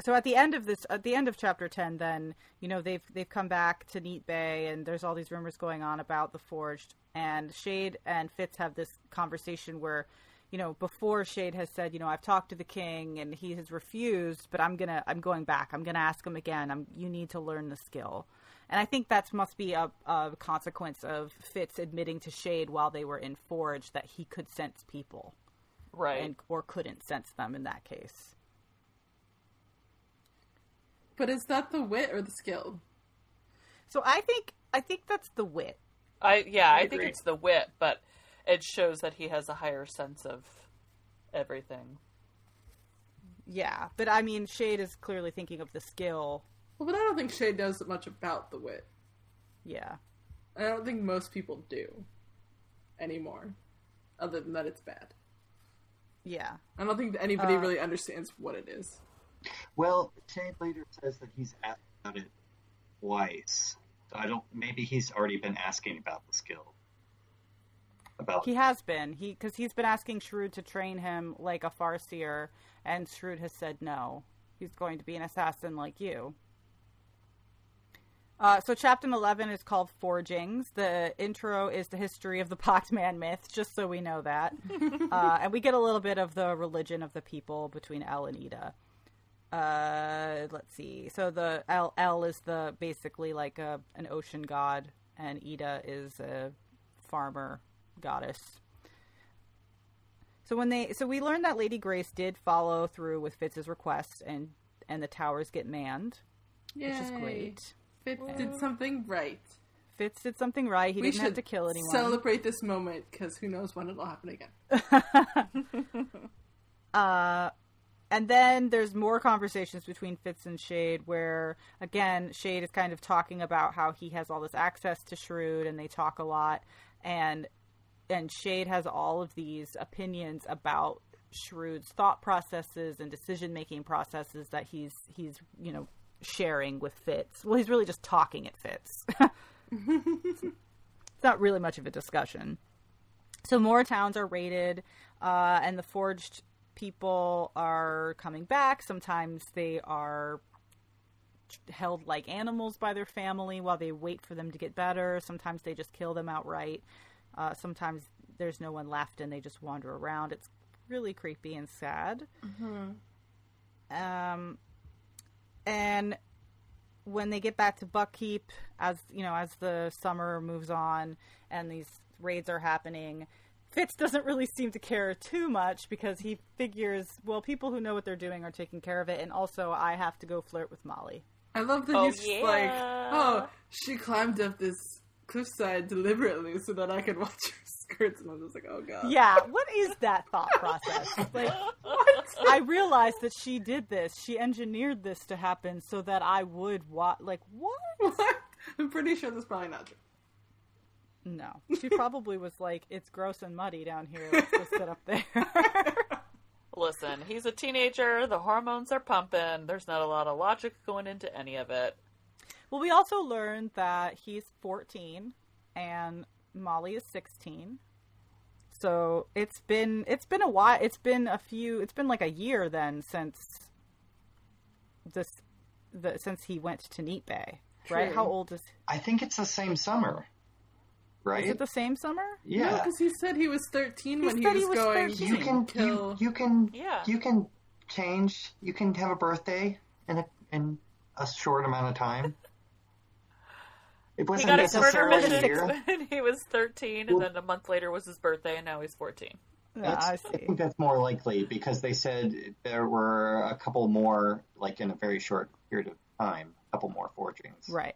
Speaker 3: so at the end of this at the end of chapter 10 then you know they've they've come back to Neatbay and there's all these rumors going on about the forged and Chade and fitz have this conversation where you know before Chade has said you know i've talked to the king and he has refused but i'm gonna i'm going back i'm gonna ask him again i'm you need to learn the skill and i think that must be a, a consequence of fitz admitting to Chade while they were in forge that he could sense people
Speaker 1: right.
Speaker 3: and or couldn't sense them in that case
Speaker 2: But is that the wit or the skill?
Speaker 3: So I think I think that's the wit.
Speaker 1: I yeah,
Speaker 4: I
Speaker 1: I, think it's the wit, but it shows that he has a higher sense of everything.
Speaker 3: Yeah, but I mean, Chade is clearly thinking of the skill.
Speaker 2: Well, but I don't think Chade knows much about the wit.
Speaker 3: Yeah,
Speaker 2: I don't think most people do anymore, other than that it's bad.
Speaker 3: yeah,
Speaker 2: I don't think anybody
Speaker 3: Uh,
Speaker 2: really understands what it is.
Speaker 4: Well, Chade later says that he's asked about it twice. So I don't. Maybe he's already been asking about the skill. About
Speaker 3: he has been he because he's been asking Shrewd to train him like a Farseer, and Shrewd has said no. He's going to be an assassin like you. Uh, so chapter 11 is called Forgings. The intro is the history of the Pocked Man myth, just so we know that. uh, and we get a little bit of the religion of the people between El and Eda. Uh, let's see. So the L L is the basically like a, an ocean god, and Eda is a farmer goddess. So when they, so we learned that Lady Grace did follow through with Fitz's request, and and the towers get manned,
Speaker 2: Yay.
Speaker 3: which is great.
Speaker 2: Fitz did something right.
Speaker 3: Fitz did something right. He
Speaker 2: we
Speaker 3: didn't have to kill anyone.
Speaker 2: celebrate this moment because who knows when it'll happen again.
Speaker 3: Uh, and then there's more conversations between Fitz and Chade where, again, Chade is kind of talking about how he has all this access to Shrewd and they talk a lot. And, and Chade has all of these opinions about Shrewd's thought processes and decision making processes that he's, he's, you know, sharing with Fitz. Well, he's really just talking at Fitz. it's not really much of a discussion. So more towns are raided, uh, and the forged people are coming back. Sometimes they are held like animals by their family while they wait for them to get better. Sometimes they just kill them outright. Uh, sometimes there's no one left and they just wander around. It's really creepy and sad. Um, and when they get back to Buckkeep, as you know, as the summer moves on and these raids are happening, Fitz doesn't really seem to care too much because he figures, well, people who know what they're doing are taking care of it, and also I have to go flirt with Molly.
Speaker 2: I love that
Speaker 1: Oh,
Speaker 2: he's just like, oh, she climbed up this cliffside deliberately so that I could watch her skirts, and I'm just like, oh god.
Speaker 3: Yeah, what is that thought process? Like, what? I realized that she did this. She engineered this to happen so that I would watch. Like, what?
Speaker 2: I'm pretty sure that's probably not true.
Speaker 3: No, she probably was like, "It's gross and muddy down here. Let's go sit up there."
Speaker 1: Listen, he's a teenager. The hormones are pumping. There's not a lot of logic going into any of it.
Speaker 3: well, we also learned that he's 14 and Molly is 16. So it's been it's been a while. It's been a few. It's been like a year then since this the since he went to Neatbay. Right? How old is?
Speaker 4: I think it's the same summer, right?
Speaker 3: Is it the same summer?
Speaker 4: Yeah.
Speaker 2: because he said he was 13 when he was,
Speaker 3: he was
Speaker 2: going
Speaker 3: 13.
Speaker 4: you can
Speaker 2: kill.
Speaker 4: you, you can
Speaker 1: Yeah.
Speaker 4: you can change. You can have a birthday in a in a short amount of time. It
Speaker 1: He
Speaker 4: wasn't
Speaker 1: got his murder
Speaker 4: necessarily a
Speaker 1: mission
Speaker 4: year.
Speaker 1: when he was 13, and then a month later was his birthday, and now he's 14.
Speaker 3: Yeah,
Speaker 4: That's-
Speaker 3: I
Speaker 4: I
Speaker 3: see.
Speaker 4: think that's more likely because they said there were a couple more, like in a very short period of time, a couple more forgeries.
Speaker 3: Right.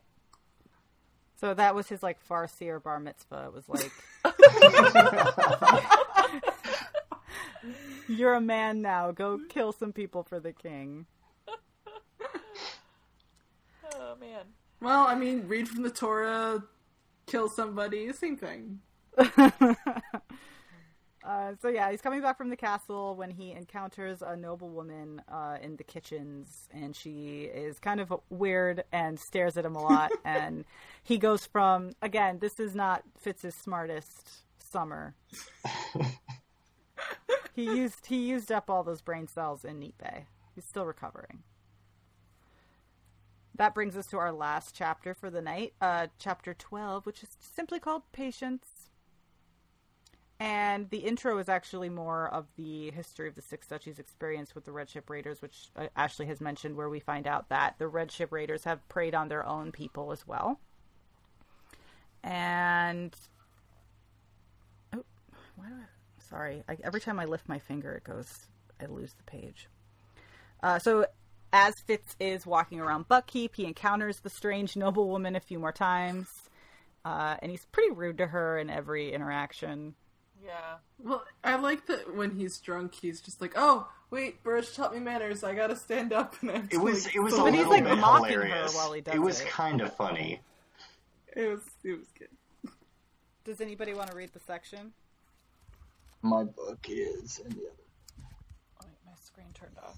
Speaker 3: So that was his like farsi or bar mitzvah. It was like You're a man now. Go kill some people for the king.
Speaker 1: Oh, man.
Speaker 2: Well, I mean, read from the Torah, kill somebody, same thing.
Speaker 3: Uh, so yeah, he's coming back from the castle when he encounters a noble woman uh, in the kitchens, and she is kind of weird and stares at him a lot. and he goes from again, this is not Fitz's smartest summer. he used he used up all those brain cells in Neatbay. He's still recovering. That brings us to our last chapter for the night, uh, chapter twelve, which is simply called Patience. And the intro is actually more of the history of the Six Duchies experience with the Red Ship Raiders, which uh, Ashley has mentioned, where we find out that the Red Ship Raiders have preyed on their own people as well. And. Oh, why do I. Sorry. I, every time I lift my finger, it goes. I lose the page. Uh, so, as Fitz is walking around Buckkeep, he encounters the strange noblewoman a few more times. Uh, and he's pretty rude to her in every interaction.
Speaker 1: Yeah.
Speaker 2: Well, I like that when he's drunk, he's just like, "Oh, wait, Burrich taught me manners. I gotta stand up." And I have
Speaker 4: It was
Speaker 2: like,
Speaker 4: it was a
Speaker 2: salute
Speaker 3: he's,
Speaker 4: little
Speaker 3: like,
Speaker 4: bit hilarious.
Speaker 3: while he does
Speaker 4: it It was
Speaker 3: it.
Speaker 4: kind of funny.
Speaker 2: It was it was good.
Speaker 3: Does anybody want to read the section?
Speaker 4: My book is in the other.
Speaker 1: Oh, wait, my screen turned off.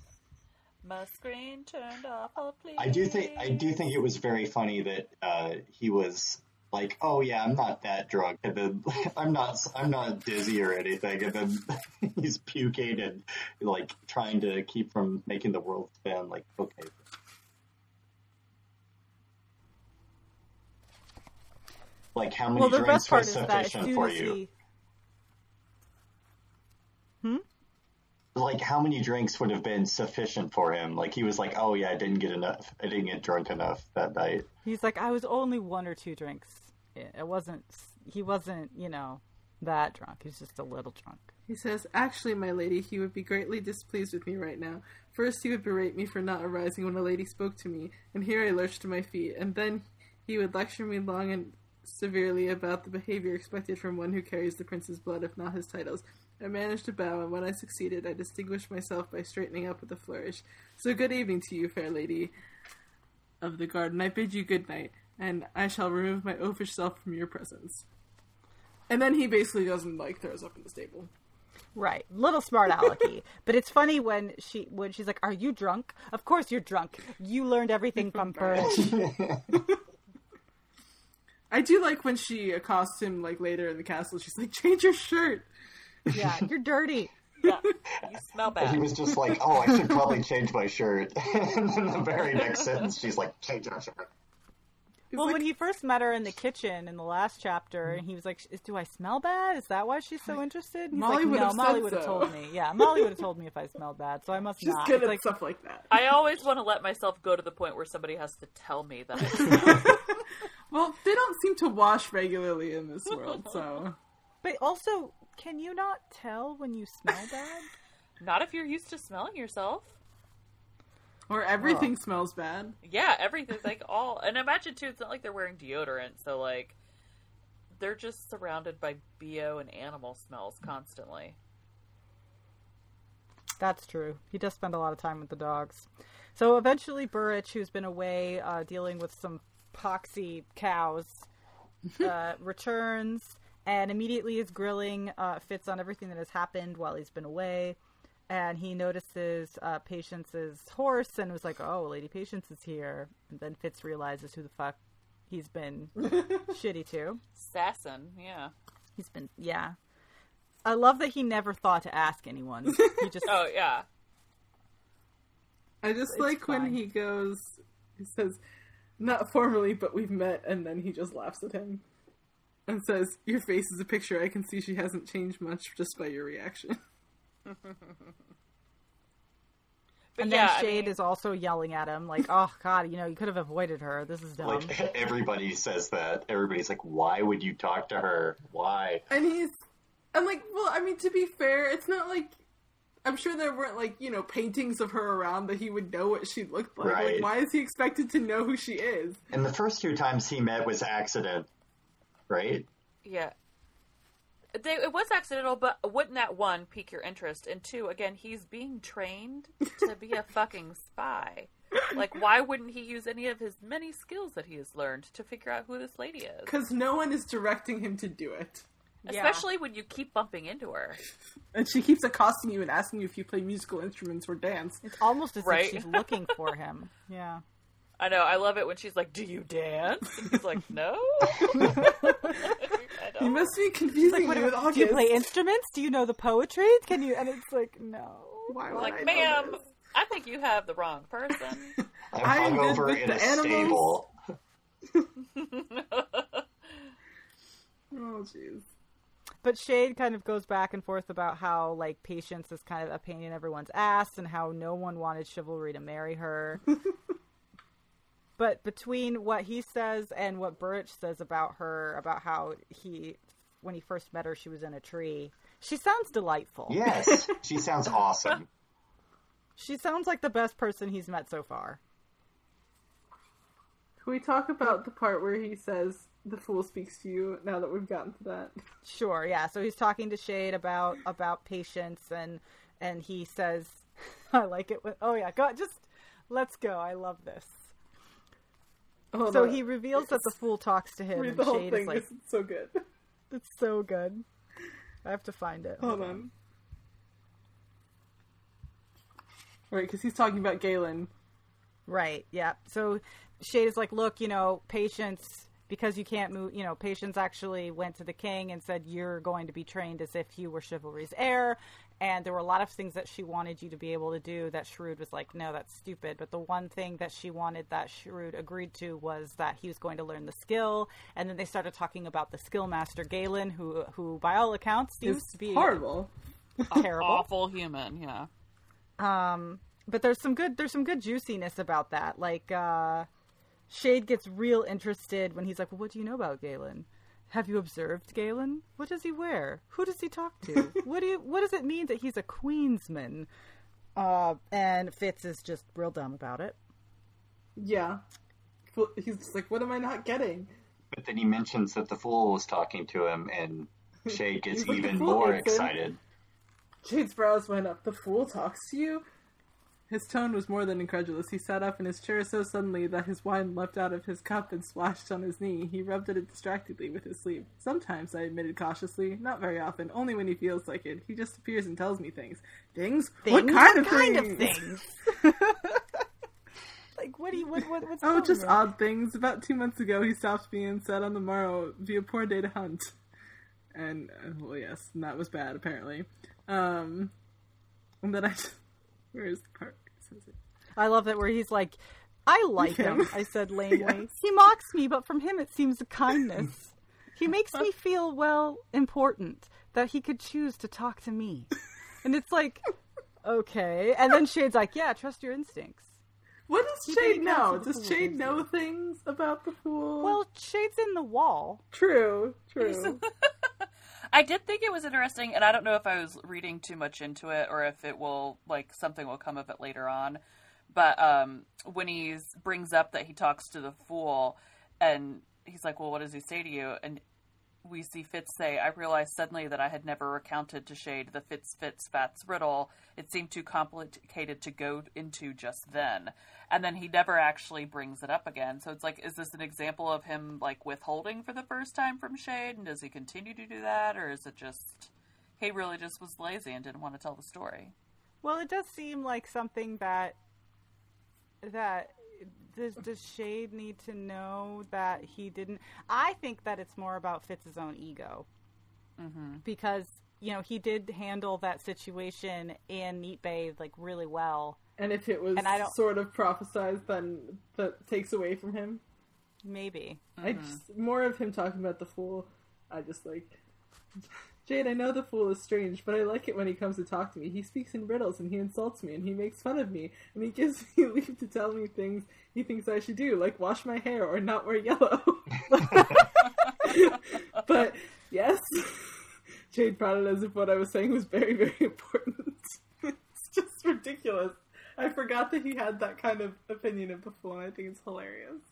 Speaker 1: My screen turned off. Oh, please.
Speaker 4: I do think I do think it was very funny that uh, he was like, "Oh yeah, I'm not that drunk," and then I'm not I'm not dizzy or anything, and then he's puking and like trying to keep from making the world spin. Like, okay, like how many
Speaker 3: Well, the
Speaker 4: drinks
Speaker 3: best part
Speaker 4: was sufficient for you?
Speaker 3: he. Hmm?
Speaker 4: Like how many drinks would have been sufficient for him? Like he was like, "Oh yeah, I didn't get enough. I didn't get drunk enough that night."
Speaker 3: He's like, I was only one or two drinks. It wasn't. He wasn't, you know, that drunk. He's just a little drunk.
Speaker 2: He says, "Actually, my lady, he would be greatly displeased with me right now. First, he would berate me for not arising when a lady spoke to me, and here I lurched to my feet, and then he would lecture me long and severely about the behavior expected from one who carries the prince's blood, if not his titles." I managed to bow, and when I succeeded, I distinguished myself by straightening up with a flourish. So good evening to you, fair lady of the garden. I bid you good night, and I shall remove my oafish self from your presence. And then he basically doesn't like throws up in the stable.
Speaker 3: Right, little smart alecky. but it's funny when she when she's like, "Are you drunk? Of course you're drunk. You learned everything from Burrich."
Speaker 2: I do like when she accosts him like later in the castle. She's like, "Change your shirt."
Speaker 3: yeah, you're dirty.
Speaker 1: Yeah. You smell
Speaker 4: And he was just like, "Oh, I should probably change my shirt." and then the very next sentence, she's like, "Change your shirt."
Speaker 2: He's
Speaker 3: Well,
Speaker 2: like,
Speaker 3: when he first met her in the kitchen in the last chapter, and he was like, "Do I smell bad? Is that why she's so interested?" And he's
Speaker 2: Molly
Speaker 3: like,
Speaker 2: would
Speaker 3: "No,
Speaker 2: have
Speaker 3: Molly would have
Speaker 2: so."
Speaker 3: told me. Yeah, Molly would have told me if I smelled bad, so I must
Speaker 2: she's
Speaker 3: not."
Speaker 2: good
Speaker 3: It's
Speaker 2: at
Speaker 3: like,
Speaker 2: stuff like that.
Speaker 1: I always want to let myself go to the point where somebody has to tell me that I smell.
Speaker 2: Well, they don't seem to wash regularly in this world, so
Speaker 3: but also, can you not tell when you smell bad?
Speaker 1: Not if you're used to smelling yourself.
Speaker 2: Or everything smells bad.
Speaker 1: Yeah, everything like all and imagine too, it's not like they're wearing deodorant, so like they're just surrounded by BO and animal smells constantly.
Speaker 3: That's true. He does spend a lot of time with the dogs. So eventually, Burrich, who's been away uh, dealing with some poxy cows, uh, returns and immediately is grilling uh, Fitz on everything that has happened while he's been away. And he notices uh, Patience's horse and was like, "Oh, Lady Patience is here." And then Fitz realizes who the fuck he's been shitty to.
Speaker 1: Sassin, yeah.
Speaker 3: He's been, yeah. I love that he never thought to ask anyone. He just
Speaker 1: Oh yeah.
Speaker 2: I just
Speaker 3: It's
Speaker 2: like when he goes, he says, "Not formally, but we've met," and then he just laughs at him and says, "Your face is a picture. I can see she hasn't changed much just by your reaction."
Speaker 1: But
Speaker 3: And
Speaker 1: yeah,
Speaker 3: then
Speaker 1: I
Speaker 3: Chade
Speaker 1: mean-
Speaker 3: is also yelling at him, like, "Oh God, you know, you could have avoided her. This is dumb."
Speaker 4: Like everybody says that. Everybody's like, "Why would you talk to her? Why?"
Speaker 2: And he's, I'm like, well, I mean, to be fair, it's not like. I'm sure there weren't like you know paintings of her around that he would know what she looked like.
Speaker 4: Right.
Speaker 2: Like, why is he expected to know who she is?
Speaker 4: And the first two times he met was accident, right?
Speaker 1: Yeah. They, it was accidental, but wouldn't that one pique your interest? And two, again, he's being trained to be a fucking spy. Like, why wouldn't he use any of his many skills that he has learned to figure out who this lady is?
Speaker 2: Because no one is directing him to do it,
Speaker 3: Yeah.
Speaker 1: Especially when you keep bumping into her.
Speaker 2: and she keeps accosting you and asking you if you play musical instruments or dance.
Speaker 3: It's almost as
Speaker 1: Right.
Speaker 3: if she's looking for him. Yeah.
Speaker 1: I know, I love it when she's like, Do you dance? And he's like, No. I
Speaker 2: You
Speaker 1: don't.
Speaker 2: must be confusing
Speaker 3: What
Speaker 2: me with
Speaker 3: do you play instruments? Do you know the poetry? Can you? And it's like, no.
Speaker 2: Why would
Speaker 1: Like,
Speaker 2: know
Speaker 1: ma'am,
Speaker 2: this?
Speaker 1: I think you have the wrong person.
Speaker 4: I'm
Speaker 2: I am
Speaker 4: hungover in
Speaker 2: the
Speaker 4: a
Speaker 2: animals.
Speaker 4: stable.
Speaker 2: Oh jeez.
Speaker 3: But Chade kind of goes back and forth about how like patience is kind of a pain in everyone's ass and how no one wanted chivalry to marry her. but between what he says and what Burrich says about her, about how he when he first met her she was in a tree, she sounds delightful.
Speaker 4: Yes, she sounds awesome.
Speaker 3: She sounds like the best person he's met so far.
Speaker 2: Can we talk about the part where he says the fool speaks to you? Now that we've gotten to that,
Speaker 3: Sure, yeah. So he's talking to Chade about about patience and and he says I like it when oh yeah, go just let's go. I love this.
Speaker 2: Hold
Speaker 3: So
Speaker 2: on.
Speaker 3: he reveals that the fool talks to him
Speaker 2: read
Speaker 3: and
Speaker 2: the whole
Speaker 3: Chade
Speaker 2: thing.
Speaker 3: is like
Speaker 2: is so good.
Speaker 3: it's so good. I have to find it.
Speaker 2: Hold on. Right, because he's talking about Galen.
Speaker 3: Right, yeah. So Chade is like, look, you know, patience because you can't move, you know, Patience actually went to the king and said you're going to be trained as if you were chivalry's heir. And there were a lot of things that she wanted you to be able to do that Shrewd was like, no, that's stupid. But the one thing that she wanted that Shrewd agreed to was that he was going to learn the skill. And then they started talking about the skill master Galen, who, who by all accounts seems
Speaker 2: It's
Speaker 3: to be
Speaker 2: horrible.
Speaker 3: terrible.
Speaker 1: Awful human, yeah.
Speaker 3: Um, but there's some good there's some good juiciness about that. Like uh, Chade gets real interested when he's like, "Well, what do you know about Galen? Have you observed Galen? What does he wear? Who does he talk to? what do you what does it mean that he's a queensman?" Uh, and Fitz is just real dumb about it.
Speaker 2: Yeah. He's just like, what am I not getting?
Speaker 4: But then he mentions that the fool was talking to him, and Chade gets
Speaker 2: like,
Speaker 4: even more excited.
Speaker 2: Chade's brows went up. The fool talks to you? His tone was more than incredulous. He sat up in his chair so suddenly that his wine leapt out of his cup and splashed on his knee. He rubbed at it distractedly with his sleeve. Sometimes, I admitted cautiously. Not very often. Only when he feels like it. He just appears and tells me things. Things? What
Speaker 3: Things?
Speaker 2: kind of
Speaker 3: kind
Speaker 2: things?
Speaker 3: of things? like what do you what, what what's
Speaker 2: Oh, just odd things. About two months ago, he stopped me and said on the morrow, "Be a poor day to hunt." And uh, well, yes, and that was bad apparently. Um, and then I, where is the part? it it?
Speaker 3: I love that where he's like, I like
Speaker 2: him.
Speaker 3: him. I said lamely.
Speaker 2: Yes.
Speaker 3: He mocks me, but from him it seems a kindness. he makes me feel well important that he could choose to talk to me, and it's like, okay. And then Chade's like, yeah, trust your instincts.
Speaker 2: What does
Speaker 3: He Chade
Speaker 2: know? Does
Speaker 3: Chade
Speaker 2: know things about the fool?
Speaker 3: Well, Chade's in the wall.
Speaker 2: true, true.
Speaker 1: I did think it was interesting, and I don't know if I was reading too much into it or if it will like something will come of it later on. But um, when he brings up that he talks to the fool, and he's like, "Well, what does he say to you?" and we see Fitz say, I realized suddenly that I had never recounted to Chade the Fitz Fitz Fats riddle. It seemed too complicated to go into just then. And then he never actually brings it up again. So it's like, is this an example of him like withholding for the first time from Chade? And does he continue to do that? Or is it just he really just was lazy and didn't want to tell the story?
Speaker 3: Well, it does seem like something that that does does Chade need to know that he didn't? I think that it's more about Fitz's own ego
Speaker 1: Mm-hmm.
Speaker 3: because you know he did handle that situation in Neatbay like really well.
Speaker 2: and if it was
Speaker 3: And I don't-
Speaker 2: sort of prophesized, then that takes away from him.
Speaker 3: Maybe
Speaker 2: I just more of him talking about the fool. I just like Chade, I know the fool is strange, but I like it when he comes to talk to me. He speaks in riddles and he insults me and he makes fun of me and he gives me leave to tell me things he thinks I should do, like wash my hair or not wear yellow. but yes, Chade prodded as if what I was saying was very, very important. it's just ridiculous. I forgot that he had that kind of opinion of the fool, and I think it's hilarious.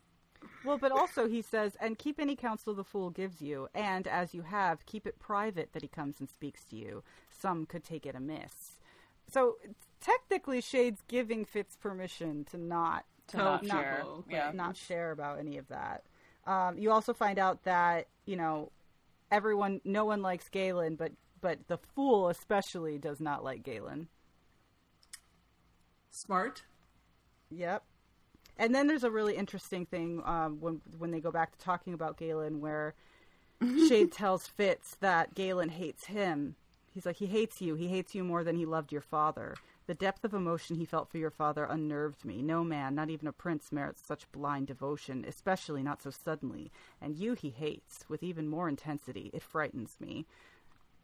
Speaker 3: Well, but also he says, and keep any counsel the fool gives you, and as you have, keep it private that he comes and speaks to you. Some could take it amiss. So technically, Chade's giving Fitz permission to not
Speaker 1: To not
Speaker 3: not,
Speaker 1: share.
Speaker 2: Not,
Speaker 1: Yeah.
Speaker 3: not share about any of that. Um, you also find out that you know everyone, no one likes Galen, but but the fool especially does not like Galen.
Speaker 2: Smart.
Speaker 3: Yep. And then there's a really interesting thing um, when when they go back to talking about Galen, where Chade tells Fitz that Galen hates him. He's like, he hates you. He hates you more than he loved your father. The depth of emotion he felt for your father unnerved me. No man, not even a prince, merits such blind devotion, especially not so suddenly. And you he hates with even more intensity. It frightens me.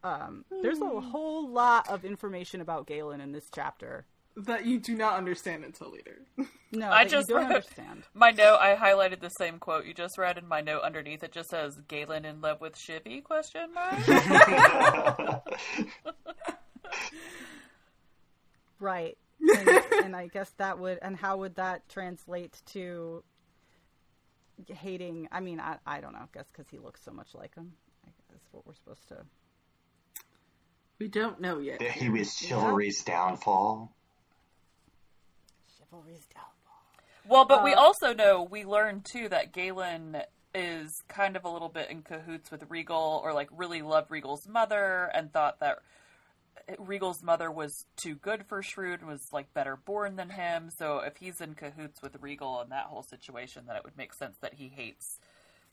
Speaker 3: Um, there's a whole lot of information about Galen in this chapter.
Speaker 2: That you do not understand until later.
Speaker 3: No,
Speaker 1: I
Speaker 3: that
Speaker 1: just
Speaker 3: you don't
Speaker 1: wrote-
Speaker 3: understand.
Speaker 1: My note, I highlighted the same quote you just read, and my note underneath it just says "Galen in love with Shivy?" Question mark.
Speaker 3: Right. And, and I guess that would, and how would that translate to hating? I mean, I, I don't know. I guess because he looks so much like him. I guess that's what we're supposed to.
Speaker 2: We don't know yet.
Speaker 4: That he was chivalry's downfall.
Speaker 3: Chivalry's downfall.
Speaker 1: well, but we
Speaker 3: Uh,
Speaker 1: also know we learned too that Galen is kind of a little bit in cahoots with Regal, or like really loved Regal's mother, and thought that Regal's mother was too good for Shrewd and was like better born than him. So if he's in cahoots with Regal in that whole situation, then it would make sense that he hates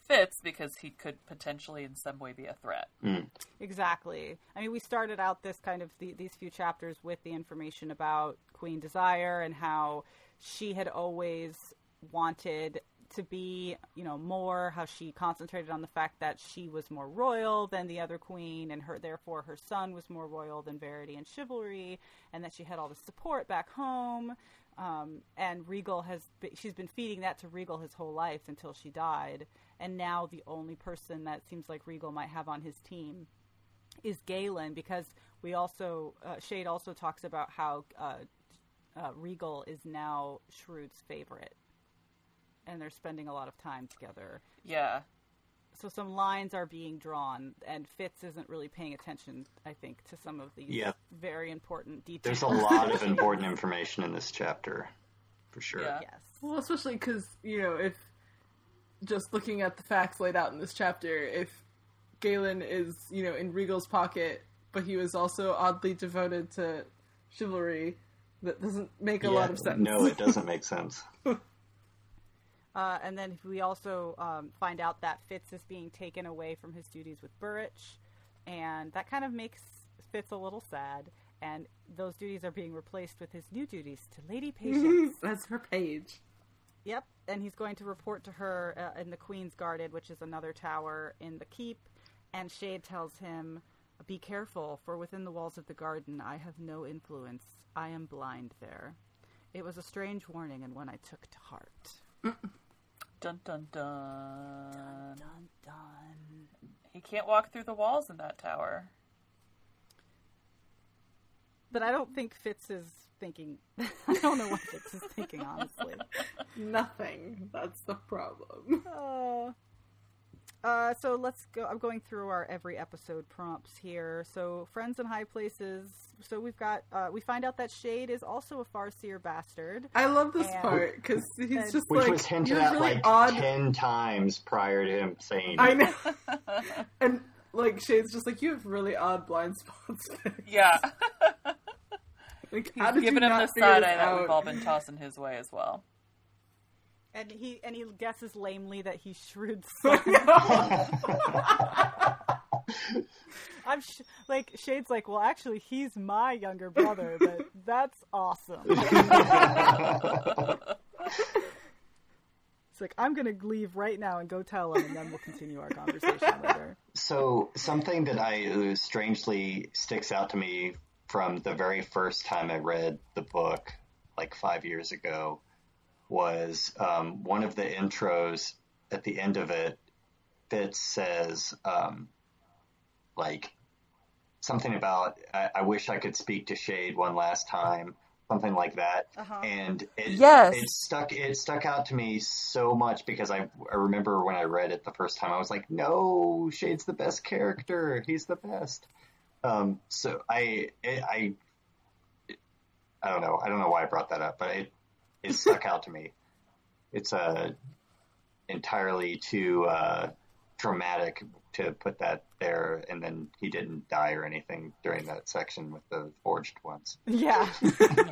Speaker 1: Fitz because he could potentially in some way be a threat. Hmm.
Speaker 3: Exactly. I mean, we started out this kind of the, these few chapters with the information about Queen Desire and how she had always wanted to be, you know, more. How she concentrated on the fact that she was more royal than the other queen, and her therefore her son was more royal than Verity and Chivalry, and that she had all the support back home. Um, and Regal has be- she's been feeding that to Regal his whole life until she died, and now the only person that seems like Regal might have on his team is Galen because we also uh, Chade also talks about how uh, uh, Regal is now Shrewd's favorite, and they're spending a lot of time together.
Speaker 1: Yeah.
Speaker 3: So some lines are being drawn, and Fitz isn't really paying attention. I think to some of these
Speaker 4: Yeah.
Speaker 3: very important details.
Speaker 4: There's a lot of important information in this chapter, for sure.
Speaker 1: Yeah.
Speaker 3: yes.
Speaker 2: Well, especially because you know, if just looking at the facts laid out in this chapter, if Galen is you know in Regal's pocket, but he was also oddly devoted to chivalry, that doesn't make a lot of sense.
Speaker 4: No, it doesn't make sense.
Speaker 3: Uh, and then we also um, find out that Fitz is being taken away from his duties with Burrich, and that kind of makes Fitz a little sad. And those duties are being replaced with his new duties to Lady Patience.
Speaker 2: That's her page.
Speaker 3: yep, and he's going to report to her uh, in the Queen's Garden, which is another tower in the keep. And Chade tells him, "Be careful, for within the walls of the garden I have no influence. I am blind there." It was a strange warning, and one I took to heart.
Speaker 1: Dun dun dun.
Speaker 3: Dun dun.
Speaker 1: He can't walk through the walls in that tower.
Speaker 3: But I don't think Fitz is thinking. I don't know what Fitz is thinking, honestly.
Speaker 2: Nothing. That's the problem.
Speaker 3: Uh, uh, so let's go. I'm going through our every episode prompts here. So friends in high places. So we've got. Uh, we find out that Chade is also a Farseer bastard.
Speaker 2: I love this
Speaker 3: And-
Speaker 2: part because he's
Speaker 3: and-
Speaker 2: just
Speaker 4: Which
Speaker 2: like
Speaker 4: was hinted at
Speaker 2: really
Speaker 4: like
Speaker 2: odd.
Speaker 4: ten times prior to him saying
Speaker 2: I know, and like Chade's just like you have really odd blind spots.
Speaker 1: Yeah.
Speaker 2: like,
Speaker 1: He's
Speaker 2: how did
Speaker 1: given
Speaker 2: you
Speaker 1: him the
Speaker 2: not figure
Speaker 1: side
Speaker 2: this
Speaker 1: eye that we've all been tossing his way as well.
Speaker 3: And he and he guesses lamely that he's
Speaker 2: shrewd.
Speaker 3: I'm sh- like Chade's like, well, actually, he's my younger brother, but that's awesome. it's like I'm gonna leave right now and go tell him, and then we'll continue our conversation later.
Speaker 4: So something that I uh, strangely sticks out to me from the very first time I read the book, like five years ago, was um, one of the intros at the end of it. Fitz says, um, like something about I, I wish I could speak to Chade one last time, something like that.
Speaker 3: Uh-huh.
Speaker 4: And it,
Speaker 1: Yes.
Speaker 4: it stuck it stuck out to me so much because I I remember when I read it the first time I was like, no, Chade's the best character. He's the best. Um, so I it, I I don't know. I don't know why I brought that up, but it it stuck out to me. It's uh, entirely too uh, dramatic to put that there, and then he didn't die or anything during that section with the forged ones.
Speaker 3: Yeah.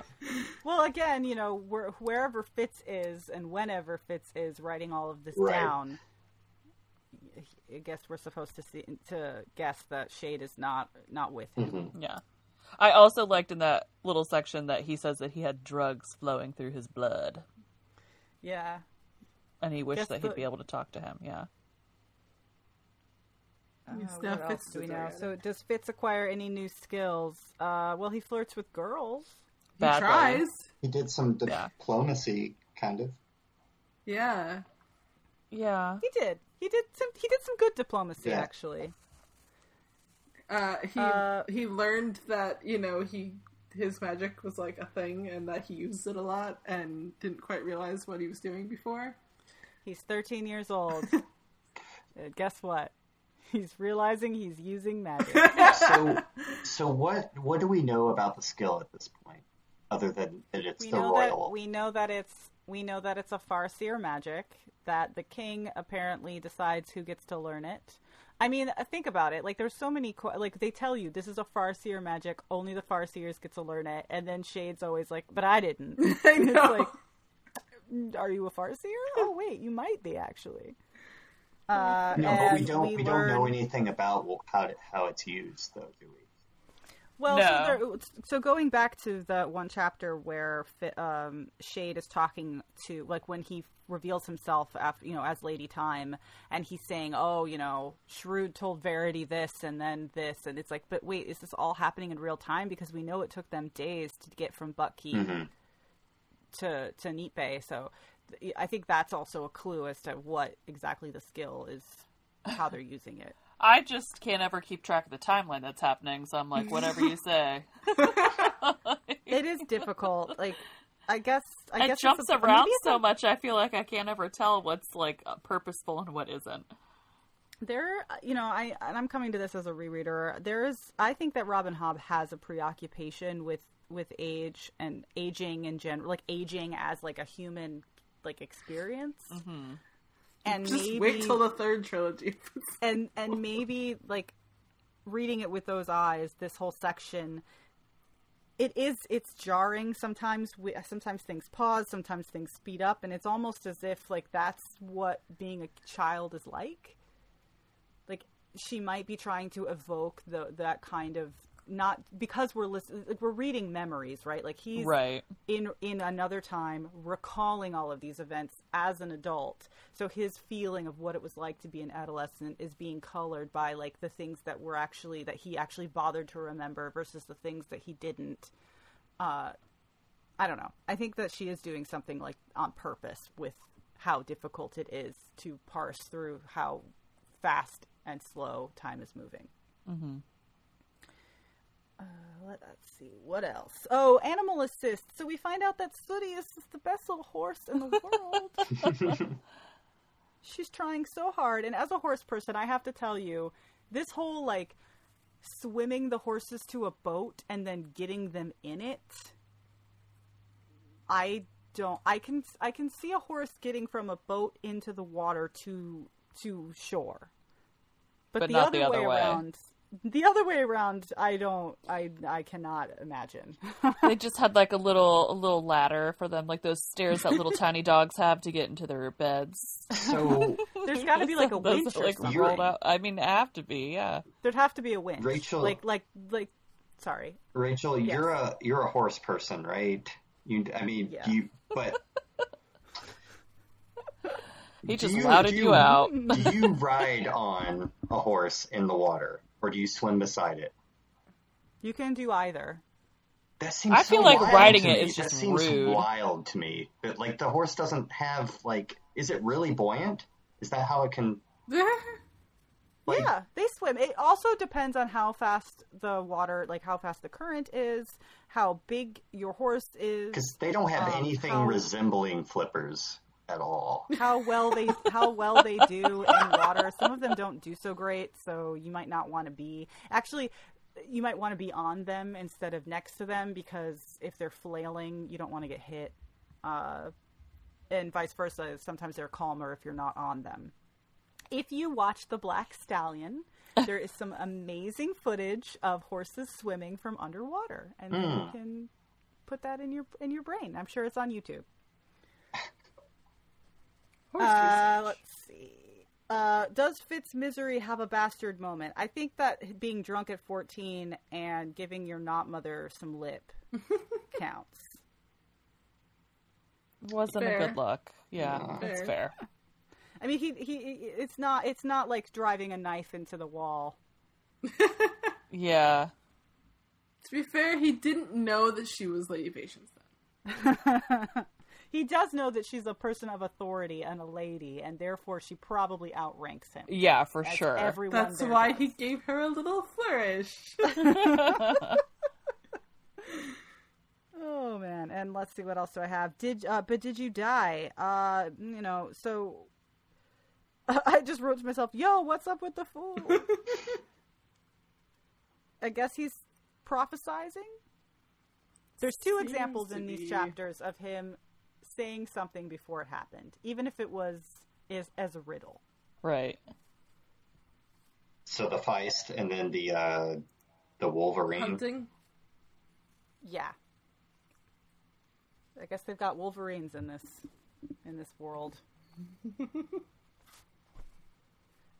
Speaker 3: well, again, you know, where, wherever Fitz is and whenever Fitz is writing all of this
Speaker 4: Right.
Speaker 3: down, I guess we're supposed to see to guess that Chade is not not with him.
Speaker 4: Mm-hmm.
Speaker 1: Yeah. I also liked in that little section that he says that he had drugs flowing through his blood,
Speaker 3: Yeah.
Speaker 1: and he wished
Speaker 3: Guess
Speaker 1: that
Speaker 3: the-
Speaker 1: he'd be able to talk to him. Yeah.
Speaker 3: Uh, what else
Speaker 2: Fitz
Speaker 3: do we know? So, does Fitz acquire any new skills? Uh, well, he flirts with girls.
Speaker 2: He tries.
Speaker 4: He did some
Speaker 1: Yeah.
Speaker 4: diplomacy, kind of.
Speaker 2: Yeah.
Speaker 1: Yeah.
Speaker 3: He did. He did some. He did some good diplomacy,
Speaker 4: Yeah.
Speaker 3: actually.
Speaker 2: Uh, he
Speaker 3: Uh,
Speaker 2: he learned that you know he his magic was like a thing and that he used it a lot and didn't quite realize what he was doing before.
Speaker 3: He's 13 years old. Uh, guess what? He's realizing he's using magic.
Speaker 4: So, so what what do we know about the skill at this point, other than that it's
Speaker 3: we
Speaker 4: the
Speaker 3: know
Speaker 4: royal?
Speaker 3: that we know that it's we know that it's a farseer magic that the king apparently decides who gets to learn it i mean uh, think about it like there's so many qu- like they tell you this is a farseer magic only the farseers get to learn it and then Chade's always like but i didn't
Speaker 2: I know.
Speaker 3: it's like are you a farseer oh wait you might be actually uh,
Speaker 4: no, but we don't. We, don't know anything about how to, how it's used, though, do we?
Speaker 3: Well,
Speaker 1: No.
Speaker 3: so, there, so going back to the one chapter where um, Chade is talking to, like when he reveals himself, after, you know, as Lady Thyme, and he's saying, "Oh, you know, Shrewd told Verity this, and then this," and it's like, but wait, is this all happening in real time? Because we know it took them days to get from Buckkeep to to Neatbay. So th- I think that's also a clue as to what exactly the skill is, how they're using it.
Speaker 1: I just can't ever keep track of the timeline that's happening, so I'm like, whatever you say.
Speaker 3: It is difficult. Like, I guess I
Speaker 1: it
Speaker 3: guess
Speaker 1: jumps
Speaker 3: a-
Speaker 1: around so
Speaker 3: a-
Speaker 1: much. I feel like I can't ever tell what's like uh, purposeful and what isn't.
Speaker 3: There, you know, I and I'm coming to this as a rereader. There is, I think that Robin Hobb has a preoccupation with with age and aging in general, like aging as like a human like experience. Mm-hmm. And
Speaker 2: Just
Speaker 3: maybe,
Speaker 2: wait till the third trilogy.
Speaker 3: and and maybe like reading it with those eyes, this whole section. It is. It's jarring sometimes. We, sometimes things pause. Sometimes things speed up, and it's almost as if like that's what being a child is like like she might be trying to evoke the that kind of not because we're listening like we're reading memories right? Like he's
Speaker 1: Right.
Speaker 3: in in another time recalling all of these events as an adult. So his feeling of what it was like to be an adolescent is being colored by like the things that were actually that he actually bothered to remember versus the things that he didn't uh i don't know. I think that she is doing something like on purpose with how difficult it is to parse through how fast and slow time is moving uh, let us see what else. Oh, animal assist. So we find out that Sooty is the best little horse in the world. She's trying so hard, and as a horse person, I have to tell you, this whole like swimming the horses to a boat and then getting them in it. I don't. I can. I can see a horse getting from a boat into the water to to shore, but,
Speaker 1: But
Speaker 3: the,
Speaker 1: not
Speaker 3: other
Speaker 1: the other
Speaker 3: way
Speaker 1: way.
Speaker 3: around. The other way around, I don't. I I cannot imagine.
Speaker 1: They just had like a little a little ladder for them, like those stairs that little tiny dogs have to get into their beds.
Speaker 4: So,
Speaker 3: There's got to be like a
Speaker 1: Those
Speaker 3: winch
Speaker 1: are,
Speaker 3: or
Speaker 1: like
Speaker 3: something.
Speaker 1: rolled out. I mean, have to be, yeah.
Speaker 3: There'd have to be a winch.
Speaker 4: Rachel-
Speaker 3: like like like. Sorry.
Speaker 4: Rachel, you're a you're a horse person, right? You, I mean,
Speaker 3: Yeah.
Speaker 4: you, but
Speaker 1: He just
Speaker 4: Do you-
Speaker 1: louted
Speaker 4: do
Speaker 1: you out.
Speaker 4: Do you ride on a horse in the water, or do you swim beside it?
Speaker 3: You can do either.
Speaker 4: That seems.
Speaker 1: I feel
Speaker 4: so
Speaker 1: like
Speaker 4: wild
Speaker 1: riding
Speaker 4: to
Speaker 1: it
Speaker 4: me.
Speaker 1: is
Speaker 4: that
Speaker 1: just
Speaker 4: seems
Speaker 1: rude.
Speaker 4: wild to me. But like the horse doesn't have like. Is it really buoyant? Is that how it can? Like,
Speaker 3: yeah, they swim. It also depends on how fast the water, like how fast the current is, how big your horse is,
Speaker 4: Because they don't have
Speaker 3: Um,
Speaker 4: anything
Speaker 3: how-
Speaker 4: resembling flippers at all.
Speaker 3: how well they how well they do in water. Some of them don't do so great, so you might not want to be actually. You might want to be on them instead of next to them because if they're flailing, you don't want to get hit. Uh, and vice versa. Sometimes they're calmer if you're not on them. If you watch The Black Stallion, there is some amazing footage of horses swimming from underwater, and then you can put that in your in your brain. I'm sure it's on YouTube.
Speaker 2: Horse
Speaker 3: Uh, let's see. Uh, does Fitz Misery have a bastard moment? I think that being drunk at 14 and giving your not mother some lip counts.
Speaker 1: Wasn't
Speaker 2: Fair.
Speaker 1: a good look. Yeah,
Speaker 4: Yeah.
Speaker 1: that's
Speaker 2: Fair.
Speaker 1: fair.
Speaker 3: I mean, he he. It's not. It's not like driving a knife into the wall.
Speaker 1: Yeah.
Speaker 2: To be fair, he didn't know that she was Lady Patience then.
Speaker 3: He does know that she's a person of authority and a lady, and therefore she probably outranks him.
Speaker 1: Yeah, for sure.
Speaker 3: Everyone
Speaker 2: That's why
Speaker 3: does.
Speaker 2: he gave her a little flourish.
Speaker 3: Oh man, and let's see what else do I have. Did uh, but did you die? Uh, you know, so I just wrote to myself, "Yo, what's up with the fool?" I guess he's prophesizing. There's two
Speaker 2: Seems
Speaker 3: examples in these
Speaker 2: be.
Speaker 3: chapters of him saying something before it happened, even if it was is as a riddle.
Speaker 1: right.
Speaker 4: So the Feist and then the uh, the Wolverine.
Speaker 2: Hunting.
Speaker 3: Yeah. I guess they've got Wolverines in this in this world.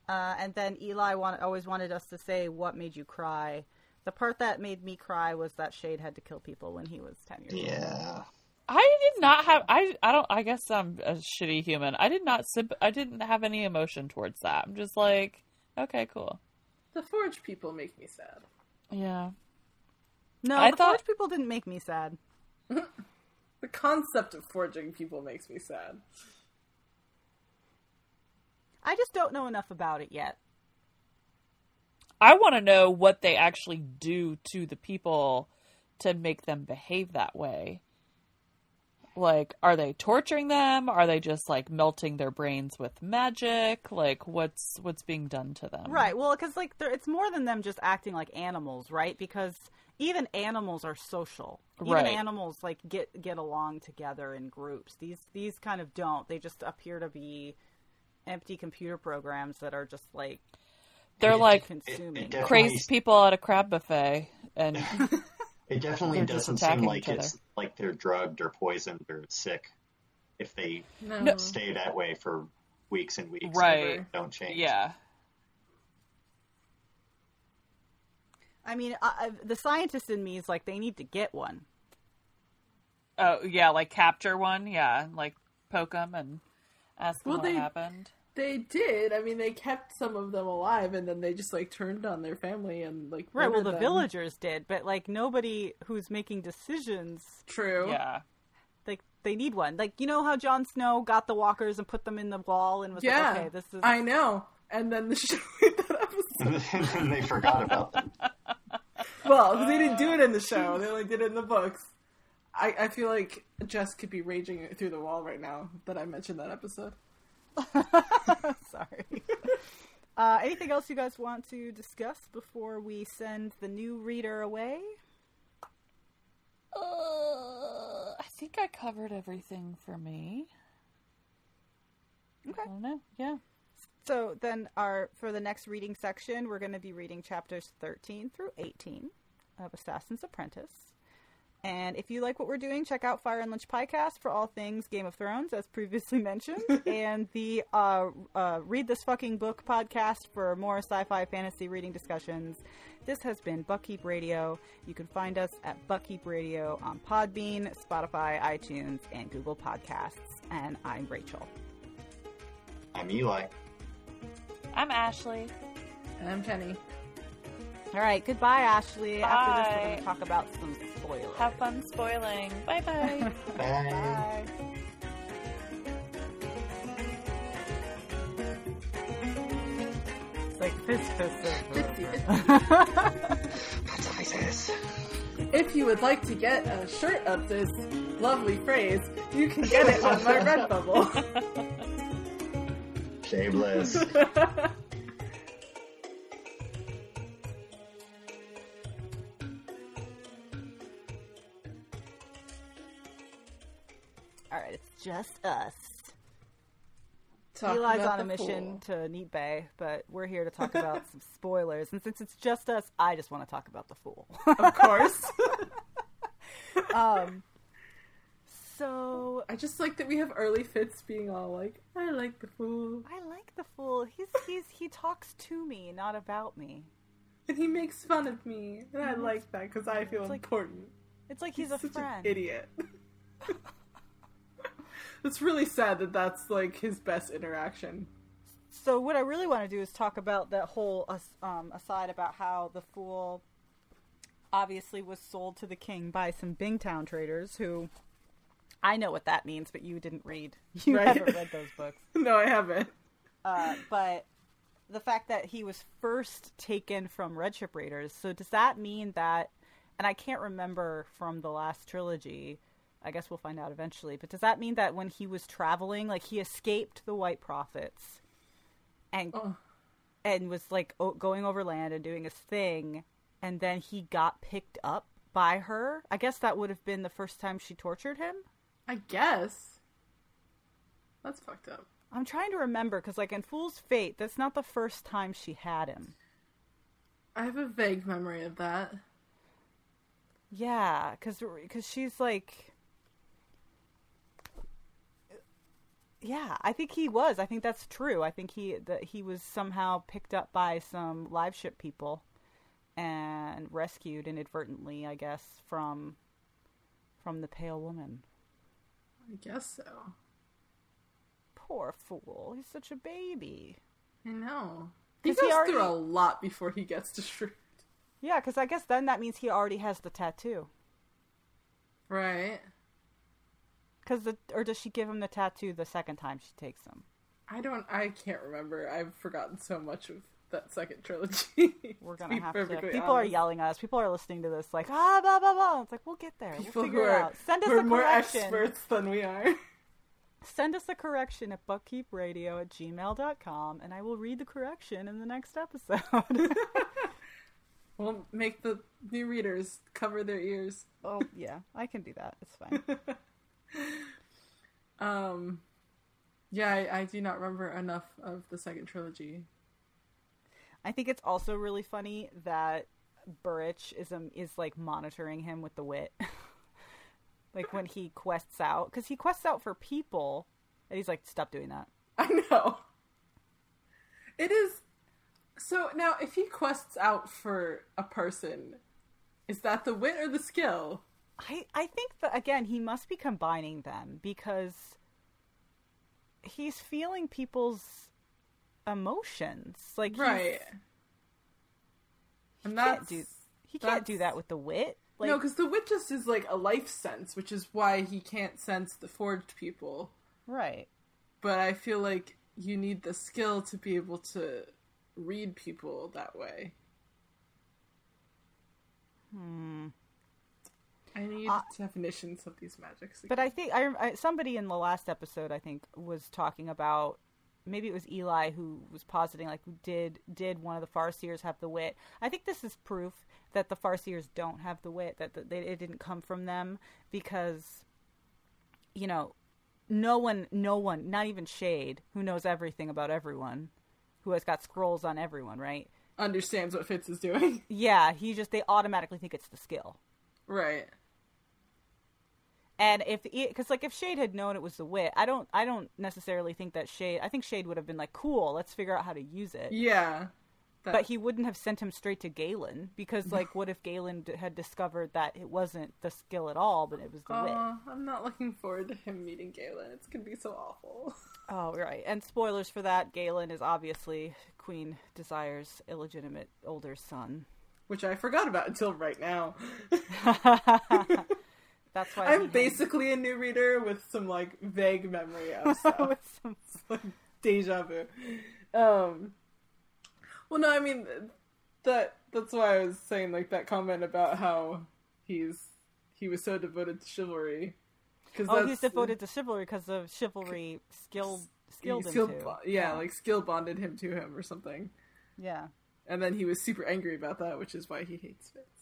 Speaker 3: uh, and then Eli want, always wanted us to say what made you cry. The part that made me cry was that Chade had to kill people when he was ten years old.
Speaker 4: Yeah.
Speaker 1: I did not have. I. I don't. I guess I'm a shitty human. I did not. Symp- I didn't have any emotion towards that. I'm just like, okay, cool.
Speaker 2: The Forge people make me sad.
Speaker 1: Yeah.
Speaker 3: No,
Speaker 1: I
Speaker 3: the
Speaker 1: thought-
Speaker 3: Forge people didn't make me sad.
Speaker 2: The concept of forging people makes me sad.
Speaker 3: I just don't know enough about it yet.
Speaker 1: I want to know what they actually do to the people to make them behave that way. Like, are they torturing them? Are they just like melting their brains with magic? Like, what's what's being done to them?
Speaker 3: Right. Well, because like it's more than them just acting like animals, right? Because even animals are social. Even
Speaker 1: Right.
Speaker 3: animals like get get along together in groups. These these kind of don't. They just appear to be empty computer programs that are just like
Speaker 1: They're like
Speaker 3: consuming.
Speaker 4: it definitely-
Speaker 1: crazed people at a crab buffet, and
Speaker 4: It definitely
Speaker 1: They're
Speaker 4: doesn't seem like it's like they're drugged or poisoned or sick if they
Speaker 2: No.
Speaker 1: No.
Speaker 4: stay that way for weeks and weeks. and
Speaker 1: Right.
Speaker 4: Don't change.
Speaker 1: yeah,
Speaker 3: I mean, I, I- the scientist in me is like they need to get one.
Speaker 1: oh yeah, like capture one, yeah, like poke them and ask them
Speaker 2: Well,
Speaker 1: what
Speaker 2: they-
Speaker 1: happened.
Speaker 2: They did. I mean, they kept some of them alive, and then they just like turned on their family and like
Speaker 3: Right. Well, the
Speaker 2: them.
Speaker 3: villagers did, but like nobody who's making decisions,
Speaker 2: True.
Speaker 1: Yeah,
Speaker 3: like they need one. Like you know how Jon Snow got the walkers and put them in the wall and was
Speaker 2: Yeah.
Speaker 3: like, okay, this is
Speaker 2: I know. And then the show that episode.
Speaker 4: and then they forgot about them.
Speaker 2: Well, 'cause they didn't do it in the show; they only did it in the books. I, I feel like Jess could be raging through the wall right now that I mentioned that episode.
Speaker 3: Sorry. uh, anything else you guys want to discuss before we send the new reader away?
Speaker 1: uh, I think I covered everything for me.
Speaker 3: Okay.
Speaker 1: I don't know. Yeah.
Speaker 3: So then, our for the next reading section, we're going to be reading chapters thirteen through eighteen of Assassin's Apprentice. And if you like what we're doing, check out Fire and Lunch Podcast for all things Game of Thrones, as previously mentioned, and the uh, uh, Read This Fucking Book podcast for more sci-fi fantasy reading discussions. This has been Buckkeep Radio. You can find us at Buckkeep Radio on Podbean, Spotify, iTunes, and Google Podcasts. And I'm Rachel.
Speaker 4: I'm Eli.
Speaker 1: I'm Ashley.
Speaker 2: And I'm Kenny.
Speaker 3: All right, goodbye, Ashley. After this, we're
Speaker 1: Bye.
Speaker 3: going to talk about some spoilers.
Speaker 1: Have fun spoiling. Bye bye.
Speaker 4: Bye.
Speaker 3: Bye. It's like fist, fist, fist.
Speaker 4: That's ISIS.
Speaker 2: If you would like to get a shirt of this lovely phrase, you can get it on my Redbubble.
Speaker 4: Shameless.
Speaker 3: All right, it's just us.
Speaker 2: Talk
Speaker 3: Eli's on a mission
Speaker 2: fool.
Speaker 3: to Neatbay, but we're here to talk about some spoilers. And since it's just us, I just want to talk about the fool.
Speaker 2: Of course.
Speaker 3: um, so
Speaker 2: I just like that we have early Fitz being all like, I like the fool.
Speaker 3: I like the fool. He's he's he talks to me, not about me.
Speaker 2: And he makes fun of me. And I like that because I feel
Speaker 3: It's like-
Speaker 2: important.
Speaker 3: It's like he's, a
Speaker 2: such
Speaker 3: friend.
Speaker 2: an idiot. it's really sad that that's like his best interaction.
Speaker 3: So what I really want to do is talk about that whole um, aside about how the fool obviously was sold to the king by some Bingtown traders who I know what that means, but you didn't read. You
Speaker 2: Right.
Speaker 3: haven't read those books.
Speaker 2: No, I haven't.
Speaker 3: Uh, but the fact that he was first taken from Red Ship Raiders, so does that mean that? And I can't remember from the last trilogy. I guess we'll find out eventually. But does that mean that when he was traveling, like he escaped the White Prophets, and
Speaker 2: Oh.
Speaker 3: and was like o- going over land and doing his thing, and then he got picked up by her? I guess that would have been the first time she tortured him.
Speaker 2: I guess. That's fucked up.
Speaker 3: I'm trying to remember because, like in Fool's Fate, that's not the first time she had him.
Speaker 2: I have a vague memory of that.
Speaker 3: Yeah, because she's like, yeah, I think he was. I think that's true. I think he that he was somehow picked up by some live ship people and rescued inadvertently, I guess, from from the pale woman.
Speaker 2: I guess so.
Speaker 3: Poor fool. He's such a baby.
Speaker 2: I know. He goes
Speaker 3: he already-
Speaker 2: through a lot before he gets destroyed.
Speaker 3: Yeah, because I guess then that means he already has the tattoo.
Speaker 2: Right.
Speaker 3: Cause the or does she give him the tattoo the second time she takes him?
Speaker 2: I don't. I can't remember. I've forgotten so much of that second trilogy.
Speaker 3: We're gonna
Speaker 2: be
Speaker 3: have to. People are yelling at us. People are listening to this like ah blah blah blah. It's like we'll get there.
Speaker 2: People
Speaker 3: we'll figure it out. Send us
Speaker 2: are
Speaker 3: a
Speaker 2: more
Speaker 3: correction.
Speaker 2: experts than we are.
Speaker 3: Send us a correction at buckkeepradio at gmail.com and I will read the correction in the next episode.
Speaker 2: We'll make the new readers cover their ears.
Speaker 3: oh yeah, I can do that. It's fine.
Speaker 2: Um, yeah, I, I do not remember enough of the second trilogy.
Speaker 3: I think it's also really funny that Burrich is um, is like monitoring him with the wit. like when he quests out cuz he quests out for people and he's like stop doing that.
Speaker 2: I know. It is. So now, if he quests out for a person, is that the wit or the skill?
Speaker 3: I I think that again he must be combining them because he's feeling people's emotions. Like
Speaker 2: Right.
Speaker 3: he
Speaker 2: And
Speaker 3: can't
Speaker 2: that's
Speaker 3: do he can't do that with the wit. Like,
Speaker 2: no, because the wit just is like a life sense, which is why he can't sense the forged people.
Speaker 3: right.
Speaker 2: But I feel like you need the skill to be able to read people that way.
Speaker 3: Hmm.
Speaker 2: I need
Speaker 3: Uh,
Speaker 2: definitions of these magics.
Speaker 3: But I think I, I somebody in the last episode I think was talking about maybe it was Eli who was positing like did did one of the Farseers have the wit? I think this is proof that the Farseers don't have the wit that the, they, it didn't come from them because you know no one no one not even Chade who knows everything about everyone who has got scrolls on everyone right
Speaker 2: understands what Fitz is doing.
Speaker 3: yeah he just they automatically think it's the skill
Speaker 2: right.
Speaker 3: And if because like if Chade had known it was the wit, I don't I don't necessarily think that Chade. I think Chade would have been like, "Cool, let's figure out how to use it."
Speaker 2: Yeah. That-
Speaker 3: But he wouldn't have sent him straight to Galen because, like, what if Galen d- had discovered that it wasn't the skill at all, but it was the wit?
Speaker 2: I'm not looking forward to him meeting Galen. It's gonna be so awful.
Speaker 3: Oh, right. And spoilers for that: Galen is obviously Queen Desire's illegitimate older son.
Speaker 2: Which I forgot about until right now.
Speaker 3: That's why
Speaker 2: I'm basically a new reader with some like vague memory of stuff.
Speaker 3: with some
Speaker 2: like deja vu. Um, well, no, I mean that. That's why I was saying like that comment about how he's he was so devoted to chivalry.
Speaker 3: Oh, he's devoted to chivalry because of chivalry skilled skilled
Speaker 2: skill, bo- yeah, like skill bonded him to him or something.
Speaker 3: yeah.
Speaker 2: And then he was super angry about that, which is why he hates Fitz.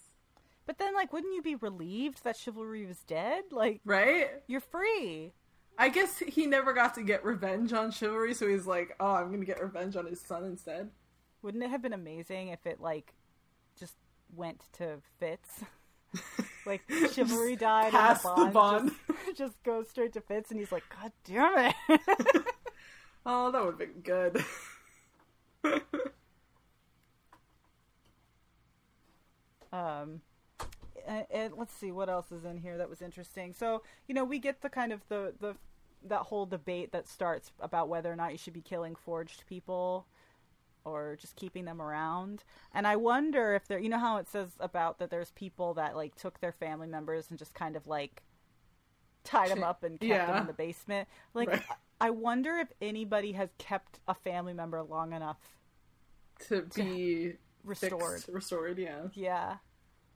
Speaker 3: But then, like, wouldn't you be relieved that chivalry was dead? Like,
Speaker 2: Right?
Speaker 3: you're free.
Speaker 2: I guess he never got to get revenge on chivalry, so he's like, "Oh, I'm gonna get revenge on his son instead."
Speaker 3: Wouldn't it have been amazing if it like just went to Fitz? like chivalry died
Speaker 2: Pass
Speaker 3: and
Speaker 2: the
Speaker 3: the
Speaker 2: bond.
Speaker 3: bond, Just, just goes straight to Fitz, and he's like, "God damn it!"
Speaker 2: Oh, that would have been good.
Speaker 3: um and, and let's see what else is in here that was interesting. So you know we get the kind of the the that whole debate that starts about whether or not you should be killing forged people or just keeping them around. And i wonder if there you know how it says about that there's people that like took their family members and just kind of like tied them up and kept them in the basement? Like
Speaker 2: Right.
Speaker 3: i wonder if anybody has kept a family member long enough
Speaker 2: to be
Speaker 3: restored.
Speaker 2: fixed, restored, yeah.
Speaker 3: yeah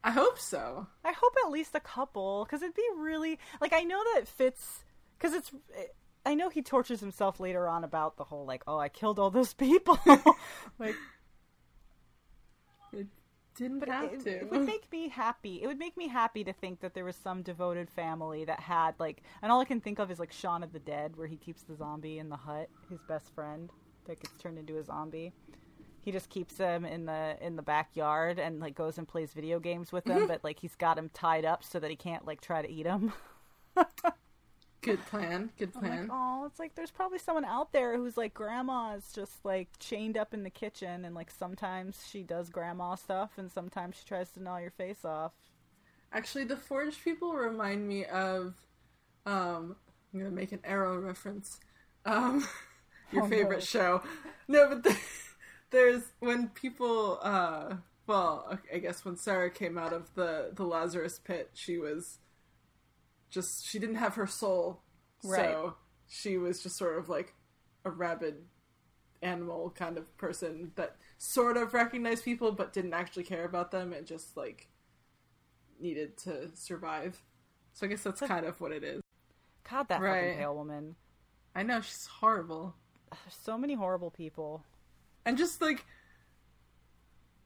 Speaker 2: I hope so.
Speaker 3: I hope at least a couple, because it'd be really like I know that Fitz, because it's. I know he tortures himself later on about the whole like, oh, I killed all those people. like,
Speaker 2: It didn't
Speaker 3: but
Speaker 2: have
Speaker 3: it,
Speaker 2: to.
Speaker 3: it would make me happy. It would make me happy to think that there was some devoted family that had like, and all I can think of is like Shaun of the Dead, where he keeps the zombie in the hut, his best friend that gets turned into a zombie. He just keeps them in the in the backyard and like goes and plays video games with them, but like he's got him tied up so that he can't like try to eat him.
Speaker 2: Good plan. Good
Speaker 3: I'm like,
Speaker 2: plan.
Speaker 3: oh, it's like there's probably someone out there who's like grandma's just like chained up in the kitchen, and like sometimes she does grandma stuff, and sometimes she tries to gnaw your face off.
Speaker 2: Actually, the forged people remind me of. Um, I'm gonna make an arrow reference. Um, your
Speaker 3: Oh,
Speaker 2: favorite
Speaker 3: no.
Speaker 2: show. No, but the, there's when people. Uh, well, I guess when Sara came out of the the Lazarus pit, she was just she didn't have her soul,
Speaker 3: Right.
Speaker 2: so she was just sort of like a rabid animal kind of person that sort of recognized people but didn't actually care about them and just like needed to survive. So I guess that's kind of what it is.
Speaker 3: God, that
Speaker 2: Right.
Speaker 3: fucking pale woman.
Speaker 2: I know she's horrible.
Speaker 3: There's so many horrible people.
Speaker 2: And just like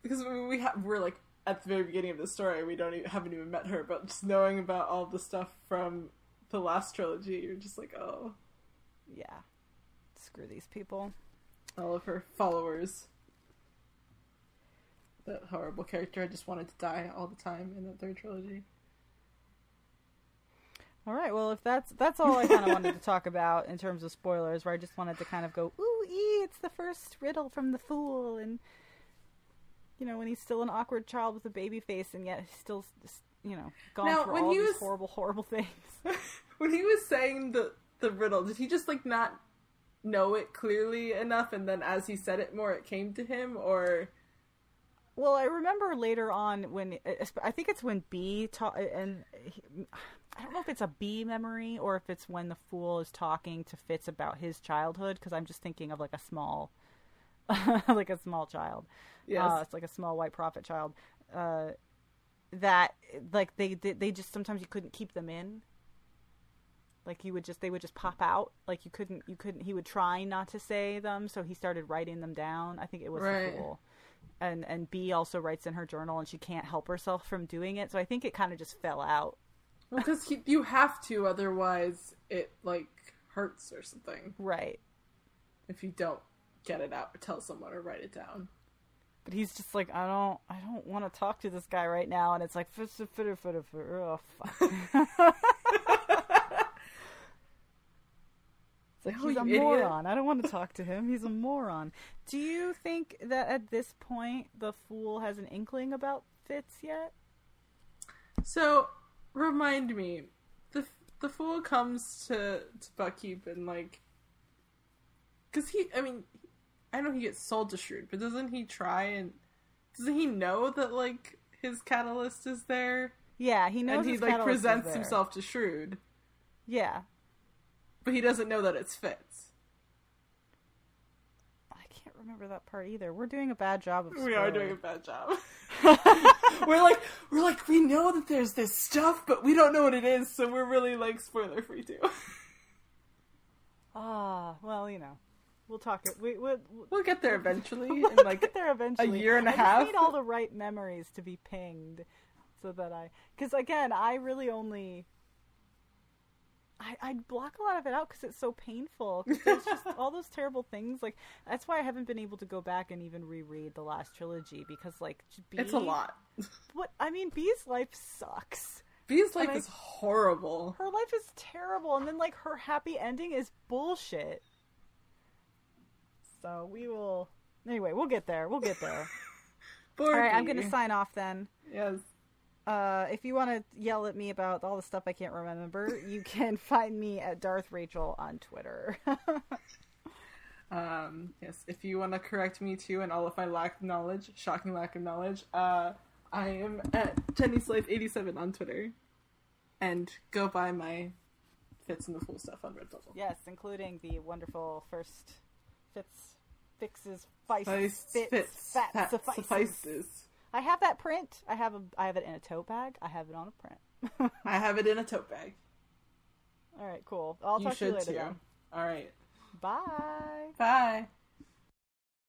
Speaker 2: because we we ha- we're like at the very beginning of the story, we don't even, haven't even met her, but just knowing about all the stuff from the last trilogy, you're just like, oh,
Speaker 3: Yeah, screw these people.
Speaker 2: all of her followers. That horrible character I just wanted to die all the time in the third trilogy.
Speaker 3: All right, well, if that's that's all I kind of wanted to talk about in terms of spoilers, where I just wanted to kind of go, ooh, ee, it's the first riddle from the fool, and you know, when he's still an awkward child with a baby face, and yet he's still, you know, gone
Speaker 2: Now,
Speaker 3: through
Speaker 2: when
Speaker 3: all
Speaker 2: he
Speaker 3: these
Speaker 2: was-
Speaker 3: horrible, horrible things.
Speaker 2: when he was saying the the riddle, did he just like not know it clearly enough, and then as he said it more, it came to him, or
Speaker 3: Well, I remember later on when I think it's when Bee ta- and he, I don't know if it's a Bee memory or if it's when the fool is talking to Fitz about his childhood because I'm just thinking of like a small, like a small child.
Speaker 2: yes,
Speaker 3: Uh, it's like a small white prophet child. Uh, that like they, they they just sometimes you couldn't keep them in. Like you would just they would just pop out. Like you couldn't you couldn't he would try not to say them, so he started writing them down. I think it was
Speaker 2: Right.
Speaker 3: the fool. And and Bee also writes in her journal and she can't help herself from doing it. So I think it kind of just fell out.
Speaker 2: because you have to, otherwise it like hurts or something
Speaker 3: Right.
Speaker 2: if you don't get it out or tell someone or write it down.
Speaker 3: But he's just like, I don't, I don't want to talk to this guy right now, and it's like, "Fis- fitter, fitter, fitter." oh fuck. it's
Speaker 2: like, oh,
Speaker 3: He's a
Speaker 2: idiot.
Speaker 3: moron. I don't want to talk to him. He's a moron. Do you think that at this point the fool has an inkling about Fitz yet?
Speaker 2: So, remind me, the the fool comes to to Buckkeep and like, because he, I mean, I know he gets sold to Shrewd, but doesn't he try and doesn't he know that like his catalyst is there,
Speaker 3: Yeah, he knows.
Speaker 2: and he like presents himself to Shrewd,
Speaker 3: Yeah,
Speaker 2: but he doesn't know that it's Fitz.
Speaker 3: I can't remember that part either. We're doing a bad job of.
Speaker 2: We are doing a bad job. we're like, we're like, we know that there's this stuff, but we don't know what it is, so we're really like spoiler free too.
Speaker 3: Ah, well, you know, we'll talk. It. We we
Speaker 2: we'll get there eventually.
Speaker 3: we'll
Speaker 2: in like
Speaker 3: get there eventually.
Speaker 2: A year and a
Speaker 3: I
Speaker 2: half.
Speaker 3: Need all the right memories to be pinged, so that I. Because again, I really only. I, I block a lot of it out because it's so painful. 'Cause there's just all those terrible things. Like that's why I haven't been able to go back and even reread the last trilogy because like Bee,
Speaker 2: it's a lot.
Speaker 3: What I mean, Bee's life sucks.
Speaker 2: Bee's life
Speaker 3: I-
Speaker 2: is horrible.
Speaker 3: Her life is terrible, and then like her happy ending is bullshit. So we will. Anyway, we'll get there. We'll get there. All right, I'm going to sign off then.
Speaker 2: Yes.
Speaker 3: Uh, if you want to yell at me about all the stuff I can't remember, you can find me at Darth Rachel on Twitter.
Speaker 2: Um, yes. If you want to correct me too and all of my lack of knowledge, shocking lack of knowledge, uh, I am at Jenny Slave 87 on Twitter, and go buy my Fitz in the Fool stuff on Redbubble.
Speaker 3: yes, including the wonderful first Fits, fixes Feist,
Speaker 2: Fits,
Speaker 3: fits,
Speaker 2: fits,
Speaker 3: fat,
Speaker 2: fat
Speaker 3: suffices. I have that print. I have a. I have it in a tote bag. I have it on a print.
Speaker 2: I have it in a tote bag.
Speaker 3: all right, cool. I'll
Speaker 2: you
Speaker 3: talk to you
Speaker 2: should
Speaker 3: later.
Speaker 2: All right.
Speaker 3: Bye.
Speaker 2: Bye.